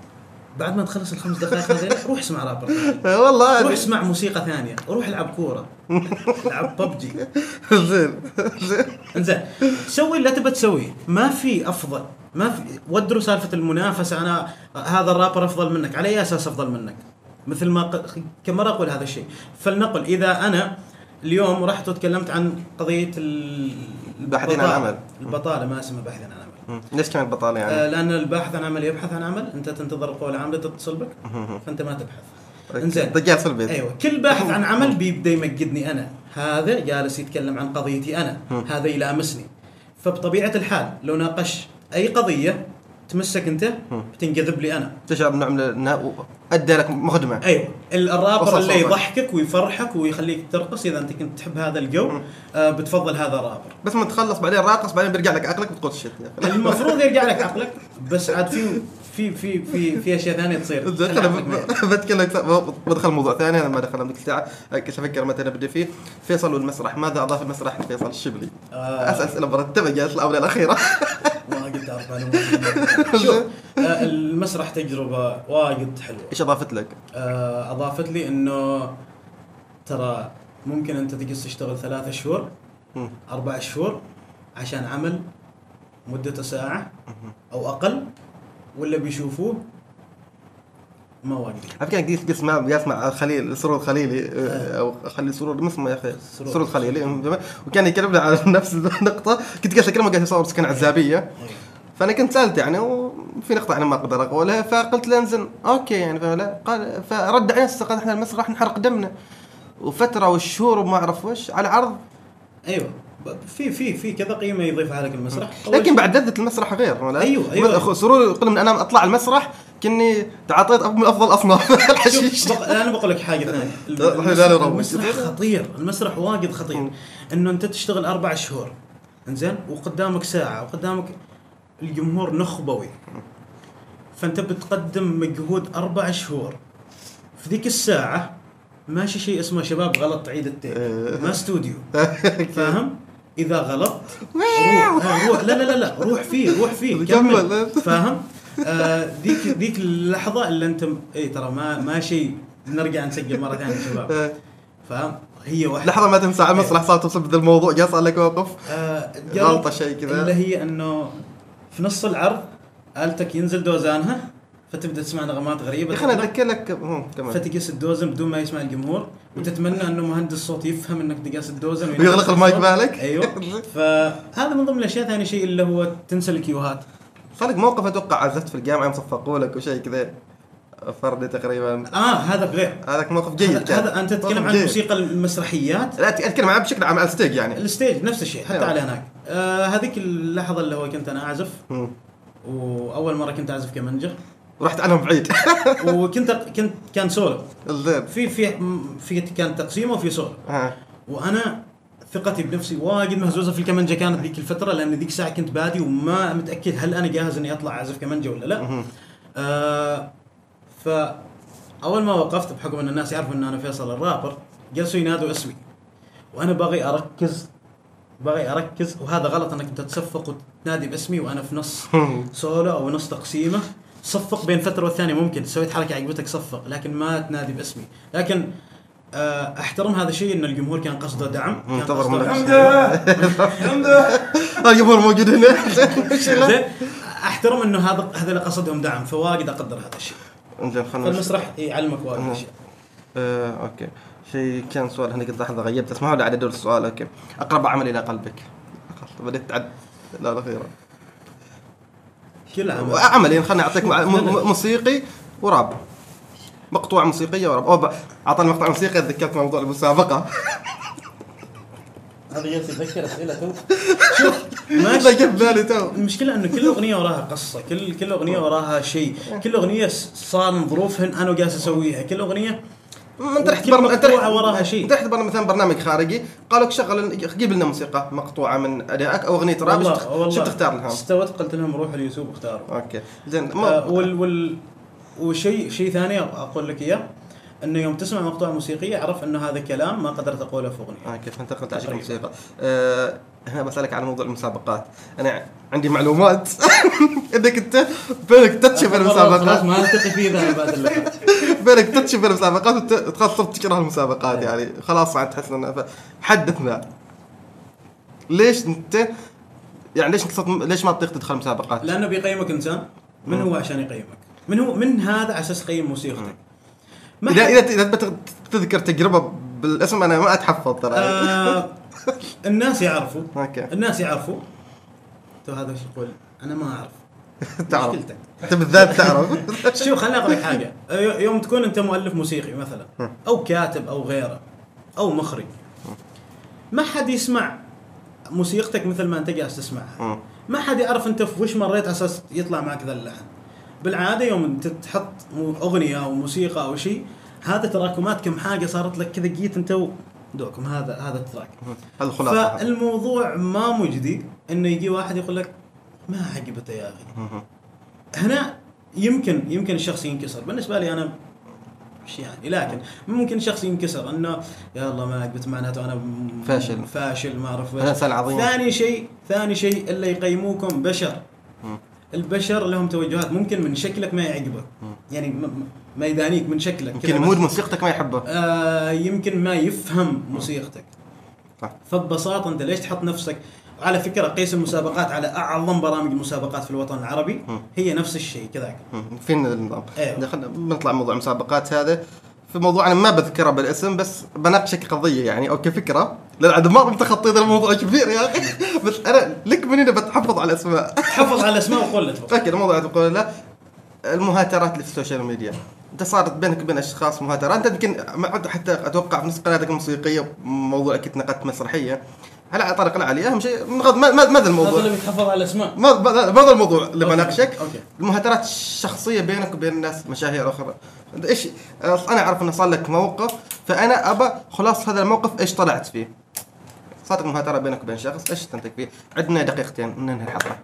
بعد ما تخلص الخمس دقائق هذول روح اسمع رابر. والله. روح هذه- اسمع موسيقى ثانية. روح العب كورة. العب ببجي. زين زين. انزين سوي اللي تبى تسويه. ما في أفضل ما في ودروا سالفة المنافسة. أنا هذا الرابر أفضل منك على أي أساس أفضل منك؟ مثل ما ق- كم مره أقول هذا الشيء. فلنقل إذا أنا اليوم رحت وتكلمت عن قضية ال- الباحثين عن. عمل. البطالة ما اسمها باحثين عن عمل. ليش كانت بطالة يعني؟ آه، لأن الباحث عن عمل يبحث عن عمل. أنت تنتظر القوى العامله تتصل بك. فأنت ما تبحث. إنزين. في البيت. أيوه. كل باحث عن عمل بيبدا يمجدني أنا. هذا جالس يتكلم عن قضيتي أنا. هذا يلامسني. فبطبيعة الحال لو ناقش أي قضية تمسك أنت بتنجذب لي أنا. تشعر بنوع من ادى لك مخدمة. أيوه. الرابر اللي. يضحكك ويفرحك ويخليك ترقص إذا أنت كنت تحب هذا الجو آه بتفضل هذا رابر بس ما تخلص بعدين راقص بعدين بيرجع لك عقلك وتقول شيت. المفروض يرجع لك عقلك. بس عاد في في في في في أشياء ثانية تصير. بتكلم بدخل موضوع ثاني أنا ما دخل. ذيك الساعة إيش أفكر متى نبدا فيه. فيصل والمسرح. ماذا أضاف المسرح لفيصل الشبلي؟ آه. أسأل أسئلة مرتبه جالس الاونه الأخيرة. ما قد أعرف شوف آه، المسرح تجربة وايد حلوة. إيش أضافت لك؟ آه، أضافت لي إنه ترى ممكن أنت تجلس تشتغل ثلاثة شهور مم. أربع شهور عشان عمل مدته ساعة أو أقل. ولا بيشوفوه ما واجد على فكره قلت قلت مع قلت مع خليل سرور خليلي آه، أو خليل سرور اسمه يا أخي. سرور. سرور خليلي أم- وكان يكلمنا على نفس النقطة. كنت قلت له كلمه قاعد يصور سكن عزابية. فأنا كنت سألت يعني وفي نقطة أنا ما أقدر أقولها فقلت له انزين أوكي يعني فلا قال فرد علي قال إحنا المسرح نحرق دمنا. وفترة والشهور وما أعرف وش على عرض أيوه. في في في كذا قيمة يضيفها لك المسرح. لكن بعد لذة المسرح غير ولا؟ أيوة. أخو سرور يقول من أنا أطلع المسرح كني تعاطيت من أفضل أصناف. الحشيش. بق... أنا بقول لك حاجة ثانية. المسرح, المسرح خطير. المسرح واجد خطير. إنه أنت تشتغل أربع شهور. إنزين؟ وقدامك ساعة وقدامك الجمهور نخبوي. فأنت بتقدم مجهود أربع شهور. في ذيك الساعة ماشي شيء اسمه شباب غلط عيد التيب إيه. ما استوديو. فاهم؟ إذا غلط روح. آه، روح. لا لا لا لا. روح فيه روح فيه. كمل. فاهم؟ آه ذيك ذيك اللحظة اللي أنت اي ترى ما ما شيء. نرجع نسجل مرة ثانية شباب. فاهم؟ هي واحدة. لحظة ما تنسى على المسرح صار توصل بذا الموضوع. جالس لك موقف؟ آه غلطة شيء كذا. اللي هي إنه في نص العرض آلتك ينزل دوزانها. فتبدأ تسمع نغمات غريبة. يا أخي أنا أذكر لك هم، كمان. فتقيس الدوزن بدون ما يسمع الجمهور وتتمنى إنه مهندس الصوت يفهم إنك تقاس الدوزن ويغلق المايك. بالك. أيوه. فهذا من ضمن الأشياء. ثاني شيء اللي هو تنسى الكيوهات. صار لك موقف أتوقع عزفت في الجامعة يوم صفقوا لك وشيء كذا فردي تقريبا. آه هذا غير. هذاك موقف جيد هذا, هذا أنت تتكلم عن جيد. الموسيقى المسرحيات؟ لا أتكلم عنه بشكل عام على ال stage يعني. ال stage نفس الشيء حتى أيوة. على هناك. آه هذيك اللحظة اللي هو كنت أنا أعزف. وأول مرة كنت أعزف كمنجه ورحت عنهم بعيد. وكنت كنت كان سولو الزين في في في كان تقسيمه وفي سولو ها وأنا ثقتي بنفسي وايد مهزوزة في الكمنجه كانت ذيك الفترة لأن ذيك الساعة كنت بادي وما متأكد هل أنا جاهز إني أطلع أعزف كمنجه ولا لا. آه فاول ما وقفت بحكم إن الناس يعرفوا إن أنا فيصل الرابر جلسوا ينادوا اسمي وأنا باغي أركز باغي أركز وهذا غلط أنك انت تصفق وتنادي باسمي وأنا في نص سولو أو نص تقسيمه. صفق بين فترة والثانية ممكن سويت حركة عجبتك صفق لكن ما تنادي باسمي. لكن آه، أحترم هذا الشيء إن الجمهور كان قصده دعم منتظر قصده منك. دعم. الجمهور موجود هنا. زين أحترم إنه هذا هذا اللي قصدهم دعم فواجد أقدر هذا الشيء. إنزين خلينا نش- فالمسرح يعلمك واجد. اشياء آه، okay. شيء كان سؤال هني قلت لحظة غيبت اسمعوا لي على دور السؤال okay. أقرب عمل إلى قلبك. خلاص بديت تعد. لا الاخيره كل عمل. عملين. خليني اعطيك موسيقي وراب. مقطوعه موسيقية وراب. أو ب- أعطاني مقطع موسيقي ذكرت موضوع المسابقة. هذا جالس يتذكر أسئلة تو شوف جاب بالي تو. المشكلة إنه كل أغنية وراها قصة، كل كل أغنية وراها شيء، كل أغنية س- صار من ظروفهن أنا وجالس أسويها، كل أغنية ما انت رحت كل برنامج انت رحت وراها شيء. انت رحت برنامج مثلا برنامج خارجي قالوا لك شغل جيب لنا موسيقى مقطوعة من أدائك أو أغنية راب شو تختار لها؟ استوت قلت لهم روحوا اليوتيوب واختاروا. okay زين آه وال وال وشيء شيء ثاني أقول لك إياه أنه يوم تسمع مقطوعة موسيقية أعرف انه هذا كلام ما قدرت أقوله في اغنية. okay فانتقلت على شكل تقريباً. موسيقى أه هنا بسألك على موضوع المسابقات أنا عندي معلومات انك انت بينك تتشي خلاص المسابقات ما التقي فيه بعد. بينك تتشي بين المسابقات وتخاف تكره المسابقات يعني خلاص عاد تحس إنه حدثنا ليش انت يعني ليش ليش ما تطيق تدخل مسابقات؟ لأنه بيقيمك إنسان من هو عشان يقيمك؟ من هو من هذا على أساس يقيم موسيقتك؟ ما اذا إذا إذا تذكر تجربة بالاسم أنا ما أتحفظ ترى. آه الناس يعرفوا. okay. الناس يعرفوا. تو هذا إيش يقول؟ أنا ما أعرف. تعرف. أنت بالذات تعرف. شوف خليني أقول لك حاجة. يو- يوم تكون أنت مؤلف موسيقي مثلا أو كاتب أو غيره أو مخرج ما حد يسمع موسيقتك مثل ما أنت جالس تسمعها. ما حد يعرف أنت في وش مريت على أساس يطلع معك ذا اللحن. بالعادة يوم أنت تحط أغنية أو موسيقى أو شيء هذا تراكمات كم حاجة صارت لك كذا جيت أنت دوكم هذا هذا ال track هذا الخلاصة فالموضوع ما مجدي إنه يجي واحد يقول لك ما عجبته يا أخي. هنا يمكن يمكن الشخص ينكسر بالنسبة لي أنا مش يعني لكن ممكن شخص ينكسر إنه يا الله ما عجبت معناته أنا فاشل. فاشل ما أعرف إنسان عظيم. ثاني شيء ثاني شيء اللي يقيموكم بشر. البشر لهم توجهات. ممكن من شكلك ما يعجبك. يعني ما يدانيك من شكلك. يمكن مود. موسيقتك ما يحبه. آه يمكن ما يفهم موسيقتك. صح. فببساطة انت ليش تحط نفسك؟ على فكرة قيس المسابقات على أعظم برامج المسابقات في الوطن العربي. هي نفس الشيء كذاك. مم. فينا النظام. دخلنا بنطلع موضوع المسابقات هذا. في موضوع أنا ما بذكره بالاسم بس بناقشك كقضيه يعني. أو كفكره لأن عاد ما متخطي ذا الموضوع كبير يا أخي. بس أنا لك من هنا بتحفظ على الاسماء تحفظ على الاسماء وقول لك أوكي الموضوع تقول لا. المهاترات اللي في السوشيال ميديا. أنت صارت بينك وبين أشخاص مهاترات. أنت يمكن حتى أتوقع في نفس قناتك الموسيقية موضوع كنت نقدت مسرحية. على طريق العاليه أهم شيء من غض ما ما ما ذا هذا الموضوع اللي بيتحفظ على الاسماء ما ما ما ذا الموضوع اللي. بناقشك. المهاترات الشخصية بينك وبين الناس مشاهير أخرى. إيش؟ أنا أعرف انه صار لك موقف فأنا أبى خلاص هذا الموقف إيش طلعت فيه؟ صارت مهاتره بينك وبين شخص إيش تنتج فيه؟ عندنا دقيقتين ننهي الحلقة.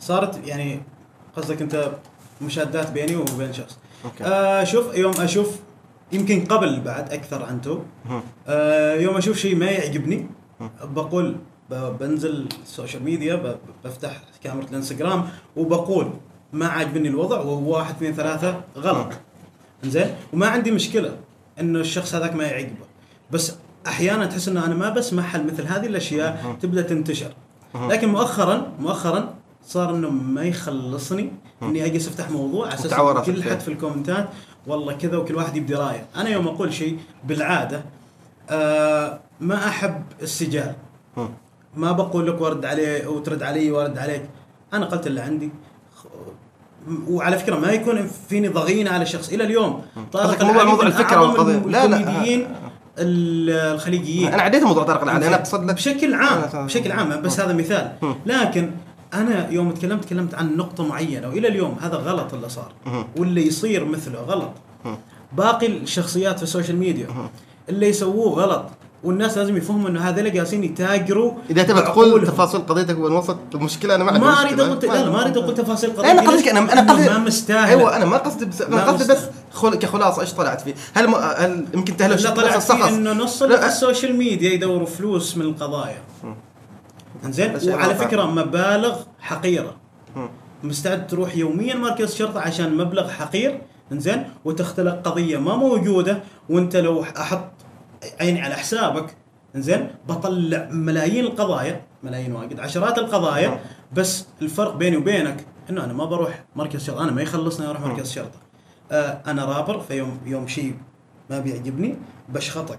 صارت يعني قصدك أنت مشادات بيني وبين شخص. okay. آه شوف يوم أشوف يمكن قبل بعد أكثر عن تو. آه يوم أشوف شيء ما يعجبني بقول بنزل ال social media بفتح كاميرا الانستغرام وبقول ما عاجبني الوضع وهو واحد اثنين ثلاثة غلط. زين وما عندي مشكلة إنه الشخص هذاك ما يعجبه. بس أحيانا تحس إنه أنا ما بسمح مثل هذه الأشياء تبدأ تنتشر. لكن مؤخرا مؤخرا صار إنه ما يخلصني إني أجلس أفتح موضوع على أساس كل. حد في ال comments ات والله كذا وكل واحد يبدي رأيه. أنا يوم أقول شيء بالعادة آه ما أحب السجال. ما بقول لك وارد عليه وترد علي وارد عليك. أنا قلت اللي عندي. وعلى فكرة ما يكون فيني ضغينة على شخص. إلى اليوم قصدك موضوع- موضوع الفكرة والقضية. لا، لا. الخليجيين أنا عديت موضوع طارق العالي أنا أقصد لك بشكل عام. بشكل عام بس هذا مثال. لكن أنا يوم تكلمت تكلمت عن نقطة معينة وإلى اليوم هذا غلط اللي صار. واللي يصير مثله غلط. باقي الشخصيات في السوشيال ميديا اللي يسووه غلط والناس لازم يفهموا إنه هذول جالسين يتاجروا إذا تبى تقول. تفاصيل قضيتك والوسط المشكلة أنا ما عندي ما. أريد أقول لا ما أريد أقول تفاصيل قضيه أنا قصدي أنا أنا قصدي ما مستاهل أيوه أنا ما قصدي بس ما أنا قصدي بس. خل... كخلاصة إيش طلعت فيه؟ هل م... هل يمكن تهلوش لا طلع الشخص في إنه نص السوشيال ميديا يدوروا فلوس من القضايا زين أشياء وعلى. فكرة مبالغ حقيرة. مستعد تروح يوميا مركز شرطة عشان مبلغ حقير إنزين وتختلق قضية ما موجودة وأنت لو أحط عيني على حسابك إنزين؟ بطلع ملايين القضايا ملايين واجد عشرات القضايا بس الفرق بيني وبينك إنه أنا ما بروح مركز شرطة أنا ما يخلصني أروح مركز شرطة. آه أنا رابر فيوم يوم شيء ما بيعجبني بشخطك.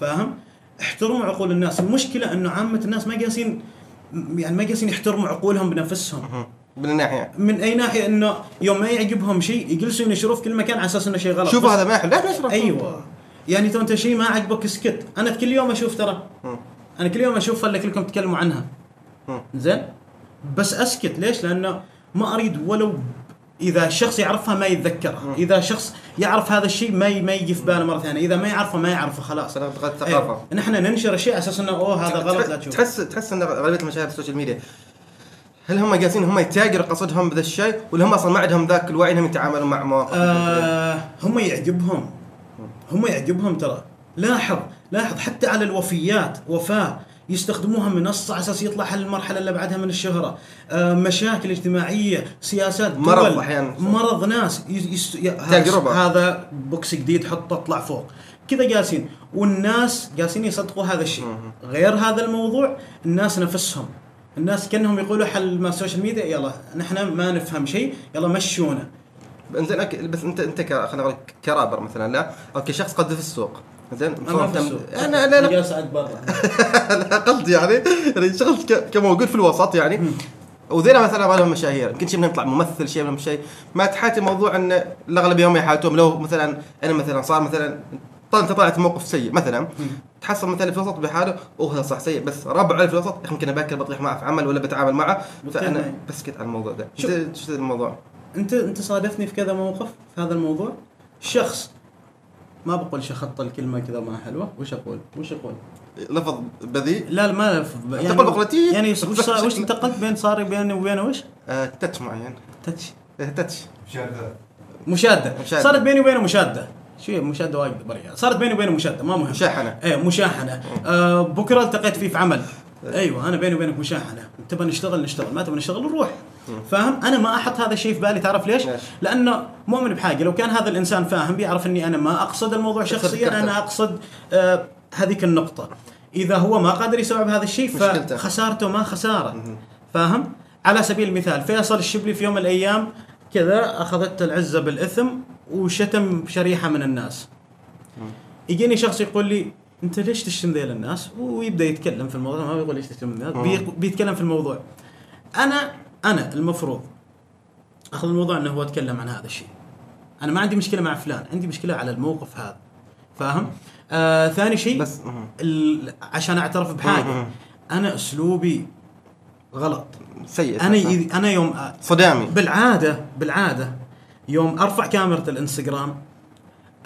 فاهم؟ احترموا عقول الناس. المشكلة إنه عامة الناس ما قاسين يعني ما قاسين يحترموا عقولهم بنفسهم. من الناحيه من أي ناحية؟ إنه يوم ما يعجبهم شيء يجلسوا ينشروه في كل مكان على أساس إنه شيء غلط. شوفوا بس- هذا ما يحل. لا أيوه. يعني تو انت شيء ما عجبك اسكت أنا كل يوم أشوف ترى. أنا كل يوم أشوف خلي كلكم تتكلموا عنها. زين؟ بس أسكت. ليش؟ لأنه ما أريد ولو إذا الشخص يعرفها ما يتذكرها. إذا شخص يعرف هذا الشيء ما ما يجي في باله مرة ثانية. إذا ما يعرفه ما يعرفه خلاص. أيوة. الثقافه نحن ننشر على أساس إنه أوه هذا غلط لا تشوف. تحس تحس إن غالبية المشاهير في ال social media هل هم قاصدين هم يتاجروا قصدهم بذا الشيء ولا هم أصلا ما عندهم ذاك الوعي إنهم يتعاملوا مع مواقف آه هم يعجبهم. هم يعجبهم ترى. لاحظ لاحظ حتى على الوفيات وفاة يستخدموها منصة على أساس يطلع المرحلة اللي بعدها من الشهرة. آه مشاكل اجتماعية سياسات مرض دول، أحياناً. مرض ناس yes yes ي- تجربة. هذا بوكس جديد حطه اطلع فوق. كذا جالسين. والناس جالسين يصدقوا هذا الشيء. غير هذا الموضوع الناس نفسهم. الناس كأنهم يقولوا حل ما ال social media يلا نحن ما نفهم شيء يلا مشونا. انزين okay، بس انت انت خلينا نقول كرابر مثلا لا؟ أو كشخص قد في السوق. زين أنا ما في السوق. أنا لا لا قاعد برا. لا قصدي يعني يعني ك- كموجود في الوسط يعني. وذينا مثلا ما لهم مشاهير. يمكن شيء منهم يطلع ممثل شيء منهم شيء. ما تحاتي موضوع إن الاغلبيه هم يحاتون لو مثلا أنا مثلا صار مثلا طلع انت طلعت موقف سيء مثلا تحصل مثلا في الوسط بحاله اوه صح سيء. بس ربع في الوسط يا أخي يمكن باكر بطيح معه في عمل ولا بتعامل معه. فأنا بالتالي. بسكت على الموضوع ده. شو الموضوع؟ انت أنت صادفني في كذا موقف في هذا الموضوع. شخص ما بقول شخط الكلمة كذا ما حلوة. وش أقول؟ وش أقول؟ لفظ بذيء؟ لا لا ما يعني تقول بقولتي؟ يعني وش صار وش انتقلت بين صار بيني وبينه وش؟ آه تتش معين. تتش آه، تتش مشادة. مشادة. صارت بيني وبينه مشادة. شو مشادة واجد بريئه صارت بيني وبينه مشادة ما مهم. مشاحنة. إيه مشاحنة. آه بكرة التقيت فيه في عمل. أيوه أنا بيني وبينك مشاحنة. تبغى نشتغل نشتغل. ما تبغى نشتغل نروح فاهم؟ أنا ما أحط هذا الشيء في بالي تعرف ليش؟ لأنه مؤمن بحاجة. لو كان هذا الإنسان فاهم بيعرف إني أنا ما أقصد الموضوع شخصيا. أنا أقصد آه هذيك النقطة. إذا هو ما قادر يستوعب هذا الشيء. فخسارته ما خساره. فاهم؟ على سبيل المثال فيصل الشبلي في يوم من الأيام كذا اخذت العزة بالإثم وشتم شريحة من الناس. يجيني شخص يقول لي أنت ليش تشتم ذيل الناس؟ ويبدأ يتكلم في الموضوع ما بيقول ليش تشتم الناس بي- بيتكلم في الموضوع. أنا أنا المفروض أخذ الموضوع إنه هو أتكلم عن هذا الشيء. أنا ما عندي مشكلة مع فلان عندي مشكلة على الموقف هذا. فاهم؟ آه ثاني شيء بس عشان أعترف بحاجة. أنا أسلوبي غلط. سيء أنا أنا يوم صدامي. بالعادة بالعادة يوم أرفع كاميرا الإنستغرام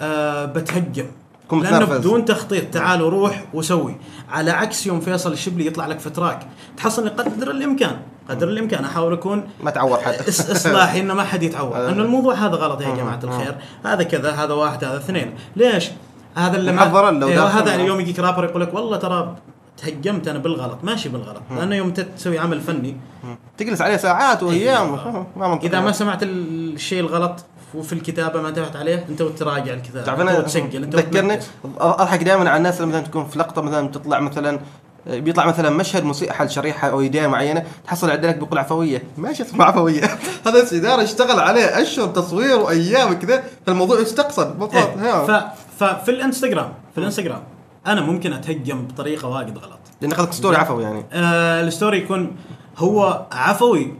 أه بتهجم. لأنه. بدون تخطيط تعال وروح وسوي. على عكس يوم فيصل الشبلي يطلع لك في تراك تحصل قدر الامكان قدر الامكان أحاول أكون ما تعور حد إصلاحي إنه ما حد يتعور. آه. إنه الموضوع هذا غلط يا جماعة الخير. هذا كذا هذا واحد هذا اثنين. ليش؟ هذا اللي محضرا لو داخل هذا معه. يوم يجيك رابر يقول لك والله ترى تهجمت أنا بالغلط. ماشي بالغلط. لأنه يوم تسوي عمل فني. تجلس عليه ساعات وأيام. ما منطقي. إذا ما سمعت الشيء الغلط وفي الكتابة ما انتبهت عليه أنت وتراجع الكتابة. تعرف أنت أنا وتسجل. أنت ذكرني. أضحك دائما على الناس مثلا تكون في لقطة مثلا تطلع مثلا بيطلع مثلا مشهد موسيقى حل شريحة أو أيدية معينة تحصل عندك بيقول عفويه ماشي اسمه عفويه هذا اداره اشتغل عليه أشهر تصوير وأيام كذا فالموضوع يستقصد. بالضبط إيه. ف... ففي الإنستغرام في الإنستغرام أنا ممكن أتهجم بطريقة واجد غلط. لأن أخذك story عفوي يعني. آه ال story يكون هو عفوي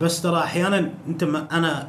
بس ترى أحيانا أنت ما أنا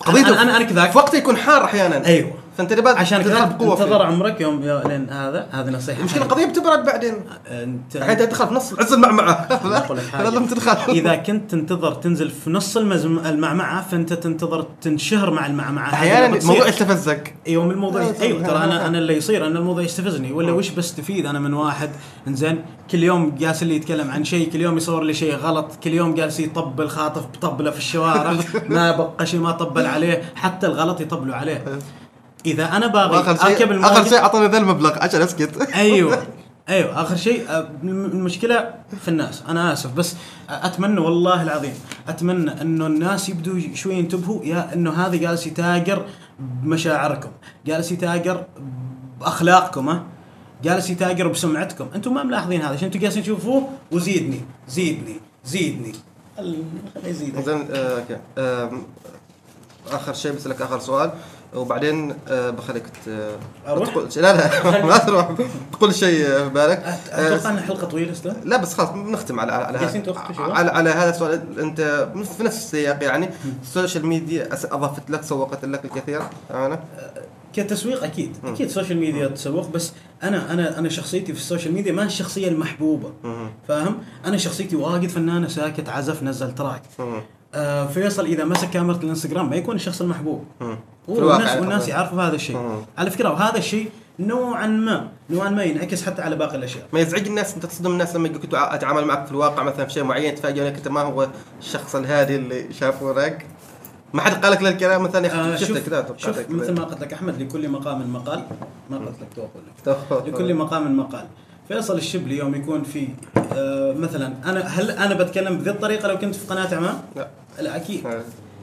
قضيته. أنا أنا, أنا كذاك. في وقته يكون حار أحيانا. أيوه. فأنت لبعد عشان تدخل بقوة انتظر فيه. عمرك يوم لين هذا. هذه نصيحة المشكلة. القضية بتبرد بعدين. انت الحين تدخل في نص عز المعمعة. هذا لما تدخل. إذا كنت تنتظر تنزل في نص المزم... المعمعة فأنت تنتظر تنشهر مع المعمعة. أحيانا الموضوع يستفزك. أيوه من الموضوع لا، أيوه لا، ترى لا، أنا لا. أنا اللي يصير ان الموضوع يستفزني. ولا وش بستفيد أنا من واحد. إنزين كل يوم جالس اللي يتكلم عن شيء كل يوم يصور لي شيء غلط كل يوم جالس يطبل خاطف بطبله في الشوارع ما بقى شيء ما طبل عليه. حتى الغلط يطبلوا عليه. إذا أنا باغي أركب شيء آخر شيء اعطاني ذا المبلغ عشان أسكت. أيوه أيوه آخر شيء أه، المشكلة في الناس. أنا آسف بس أتمنى والله العظيم أتمنى إنه الناس يبدوا شوي ينتبهوا يا إنه هذا جالس يتاجر بمشاعركم جالس يتاجر بأخلاقكم ها؟ جالس يتاجر بسمعتكم. أنتم ما ملاحظين هذا عشان أنتم جالسين تشوفوه؟ وزيدني زيدني زيدني. خل- خليه يزيد. زين آه، آخر شيء بسألك آخر سؤال. وبعدين آه، بخليك لا لا ما تروح. تقول شيء في بالك. آه، أتوقع إن حلقه طويلة أستاذ لا بس خلاص بنختم على على؟ على, على هذا السؤال. أنت في نفس السياق يعني. ال social media أضافت لك سوقت لك الكثير أنا. كتسويق أكيد أكيد ال social media تسوق بس أنا أنا أنا شخصيتي في ال social media ما الشخصية المحبوبة. فاهم؟ أنا شخصيتي واجد فنانة ساكت عزف نزل تراك آه فيصل إذا مسك كاميرا الإنستغرام ما يكون الشخص المحبوب. والناس والناس. يعرفوا هذا الشيء. مم. على فكرة وهذا الشيء نوعا ما نوعا ما ينعكس حتى على باقي الأشياء. ما يزعج الناس. أنت تصدم الناس لما يقولك أتعامل معك في الواقع مثلا في شيء معين تفاجئ أنك أنت ما هو الشخص الهادي اللي شافونك ما حد قال لك الكلام مثلا يا آه شفته كذا شوف مثل. ما قلت لك أحمد لكل مقام مقال. ما قلت لك تو أقول لك تو- لكل مقام مقال. فيصل الشبلي يوم يكون في آه مثلا أنا هل أنا بتكلم بذي الطريقة لو كنت في قناة عمان؟ لا. لا أكيد.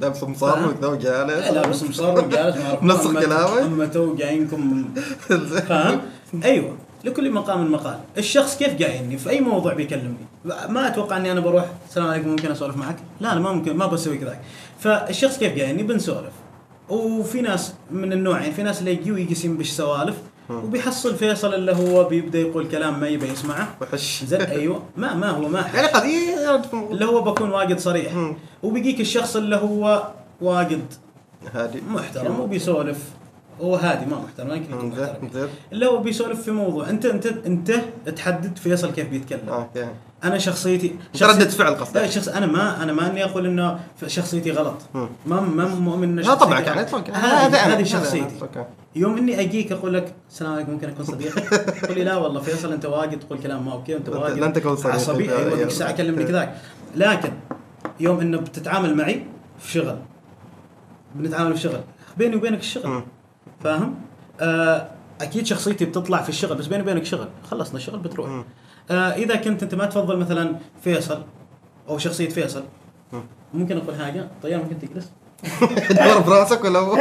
لابس مصار فاهم؟ وكذا وجالس لابس مصر وجالس ما أعرف منسق كلامك؟ أما تو جايينكم فاهم؟ أيوه لكل مقام مقال، الشخص كيف قابلني في أي موضوع بيكلمني، ما أتوقع إني أنا بروح السلام عليكم ممكن أسولف معك؟ لا أنا ما ممكن ما بسوي كذا فالشخص كيف قايلني بنسولف وفي ناس من النوعين في ناس اللي يجي ويقسم بش سوالف وبيحصل فيصل اللي هو بيبدأ يقول كلام ما يبي يسمعه. وحش. زين أيوه. ما ما هو ما. يعني قد إيه، اللي هو بكون واجد صريح. وبيجيك الشخص اللي هو واجد هادي. محترم وبيسولف. هو هادي ما محترم يمكن يكون محترم. اللي هو بيسولف في موضوع. أنت أنت أنت تحدد فيصل كيف بيتكلم. أوكي. أنا شخصيتي ردة فعل قصدك. لا شخص أنا ما أنا ما أني أقول إنه شخصيتي غلط. ما ما مؤمن لا طبعا. يعني هذه هذه شخصيتي. يوم إني أجيك أقول لك السلام عليكم ممكن أكون صديقك تقول لي لا والله فيصل أنت واجد تقول كلام ما أوكي أنت واجد لن تكون صديقي. عصبي أيوه. ذيك الساعة كلمني كذاك لكن يوم إنه بتتعامل معي في شغل بنتعامل في شغل بيني وبينك الشغل. فاهم؟ آه أكيد شخصيتي بتطلع في الشغل بس بيني وبينك شغل خلصنا الشغل بتروح. آه إذا كنت أنت ما تفضل مثلا فيصل أو شخصية فيصل مم. ممكن أقول حاجة طيب ممكن تجلس تدور براسك ولا هو؟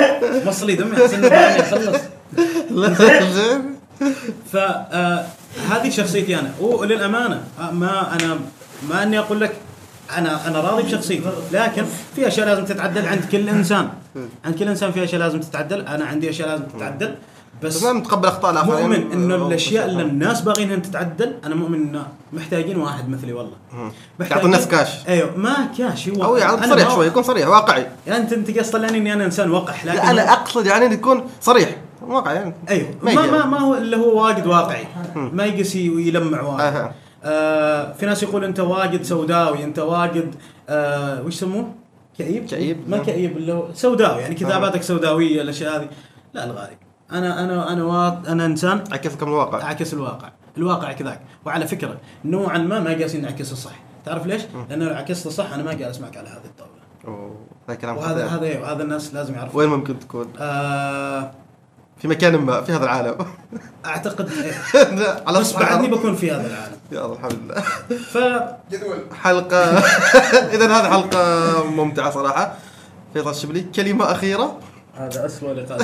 مص لي دمي احسن اخلص لا زين. فهذه شخصيتي أنا. وللامانه آه، ما أنا ما أني أقول لك أنا أنا راضي بشخصيتي. لكن في أشياء لازم تتعدل عند كل إنسان. عند كل إنسان في أشياء لازم تتعدل. أنا عندي أشياء لازم تتعدل. بس بس ما نتقبل أخطاء الآخرين. مؤمن إنه الأشياء اللي. الناس باغينها تتعدل أنا مؤمن إنه محتاجين واحد مثلي والله. يعطي الناس كاش أيوه ما كاش هو أو يعني صريح شوي يكون صريح واقعي. يعني انت أنت قصد طلعني إني أنا إنسان وقح لكن لا أنا أقصد يعني يكون صريح. واقعي يعني. أيوه ما ما. ما, ما هو اللي هو واجد واقعي. ما يقس ويلمع واجد. أها. آه في ناس يقول أنت واجد سوداوي أنت واجد آه وش يسموه؟ كئيب؟ كئيب، ما نعم. كئيب اللي هو سوداوي يعني كتاباتك سوداوية الأشياء هذه. لا الغالي. أنا أنا أنا وا... أنا إنسان عكسكم الواقع. أعكس الواقع. الواقع كذاك. وعلى فكرة نوعا ما ما جالسين نعكسه صح تعرف ليش؟ لأنه لو عكسته صح أنا ما جالس معك على هذه الطاولة. أوه، هذا كلام وهذا. هذا هذا الناس لازم يعرفوا وين ممكن تكون؟ آه في مكان ما في هذا العالم. أعتقد إيه. على بس بعدني بكون في هذا العالم. يا الله الحمد لله. ف حلقة. إذا هذه حلقة ممتعة صراحة. فيصل الشبلي كلمة أخيرة. هذا اسوء لقاء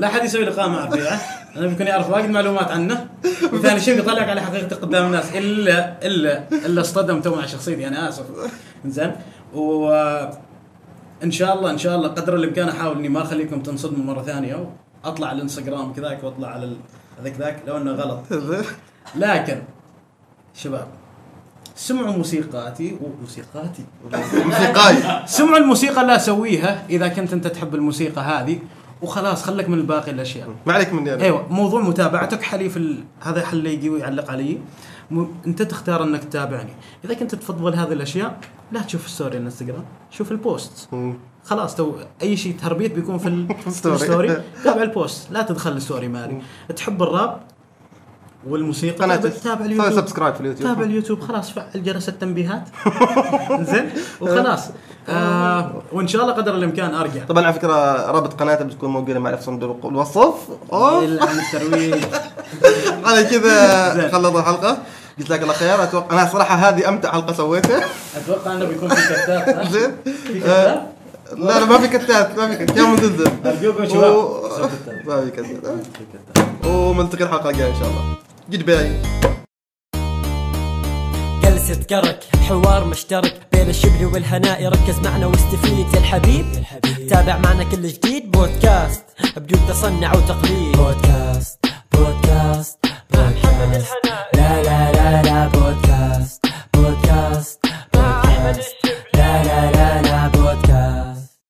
لا حد يسوي لقاء مع ربيعه أنا بيكون يعرف واجد معلومات عنه. وثاني شيء بيطلعك على حقيقته قدام الناس. الا الا إلا اصطدمته مع شخصيتي أنا آسف. زين و إن شاء الله إن شاء الله قدر الإمكان أحاول إني ما أخليكم تنصدموا مرة ثانية. واطلع على الإنستغرام كذاك وأطلع على هذاك ذاك لو إنه غلط. لكن شباب سمعوا موسيقاتي وموسيقاتي موسيقاي سمعوا الموسيقى اللي اسويها إذا كنت أنت تحب الموسيقى هذه وخلاص خلك من الباقي الأشياء. ما عليك مني أنا. أيوه موضوع متابعتك حليف ال... هذا حل يجي ويعلق علي. م... أنت تختار أنك تتابعني. إذا كنت تفضل هذه الأشياء لا تشوف ال story الإنستغرام شوف ال post. خلاص تو أي شيء تربيت بيكون في, ال... في ال story. ال story. تابع ال post لا تدخل ال story مالي. تحب الراب؟ والموسيقى قناة تابع, اليوتيوب. subscribe في اليوتيوب. تابع اليوتيوب. خلاص فعل جرس التنبيهات. زين. وخلاص. آه وإن شاء الله قدر الإمكان أرجع. طبعا على فكرة رابط قناته بتكون موجودة معنا في صندوق. الوصف. عن الترويج. على كذا زين. خلصنا الحلقة. جزاك الله خير. أتوقع أنا صراحة هذه أمتع حلقة سويتها. أتوقع إنه بيكون في cut ات؟ زين. في آه، cut ات؟ لا لا ما في cut ات ما في cut ات كم مزلزل أرجوكم شباب. ما في cut ات. ونلتقي الحلقة الجاية إن شاء الله. goodbye. جلسة كرك حوار مشترك بين الشبلي والهنائي ركز معنا واستفيد يا الحبيب. تابع معنا كل جديد بودكاست بدون تصنع وتقليد. بودكاست بودكاست بودكاست. لا لا لا لا بودكاست بودكاست بودكاست. لا لا لا لا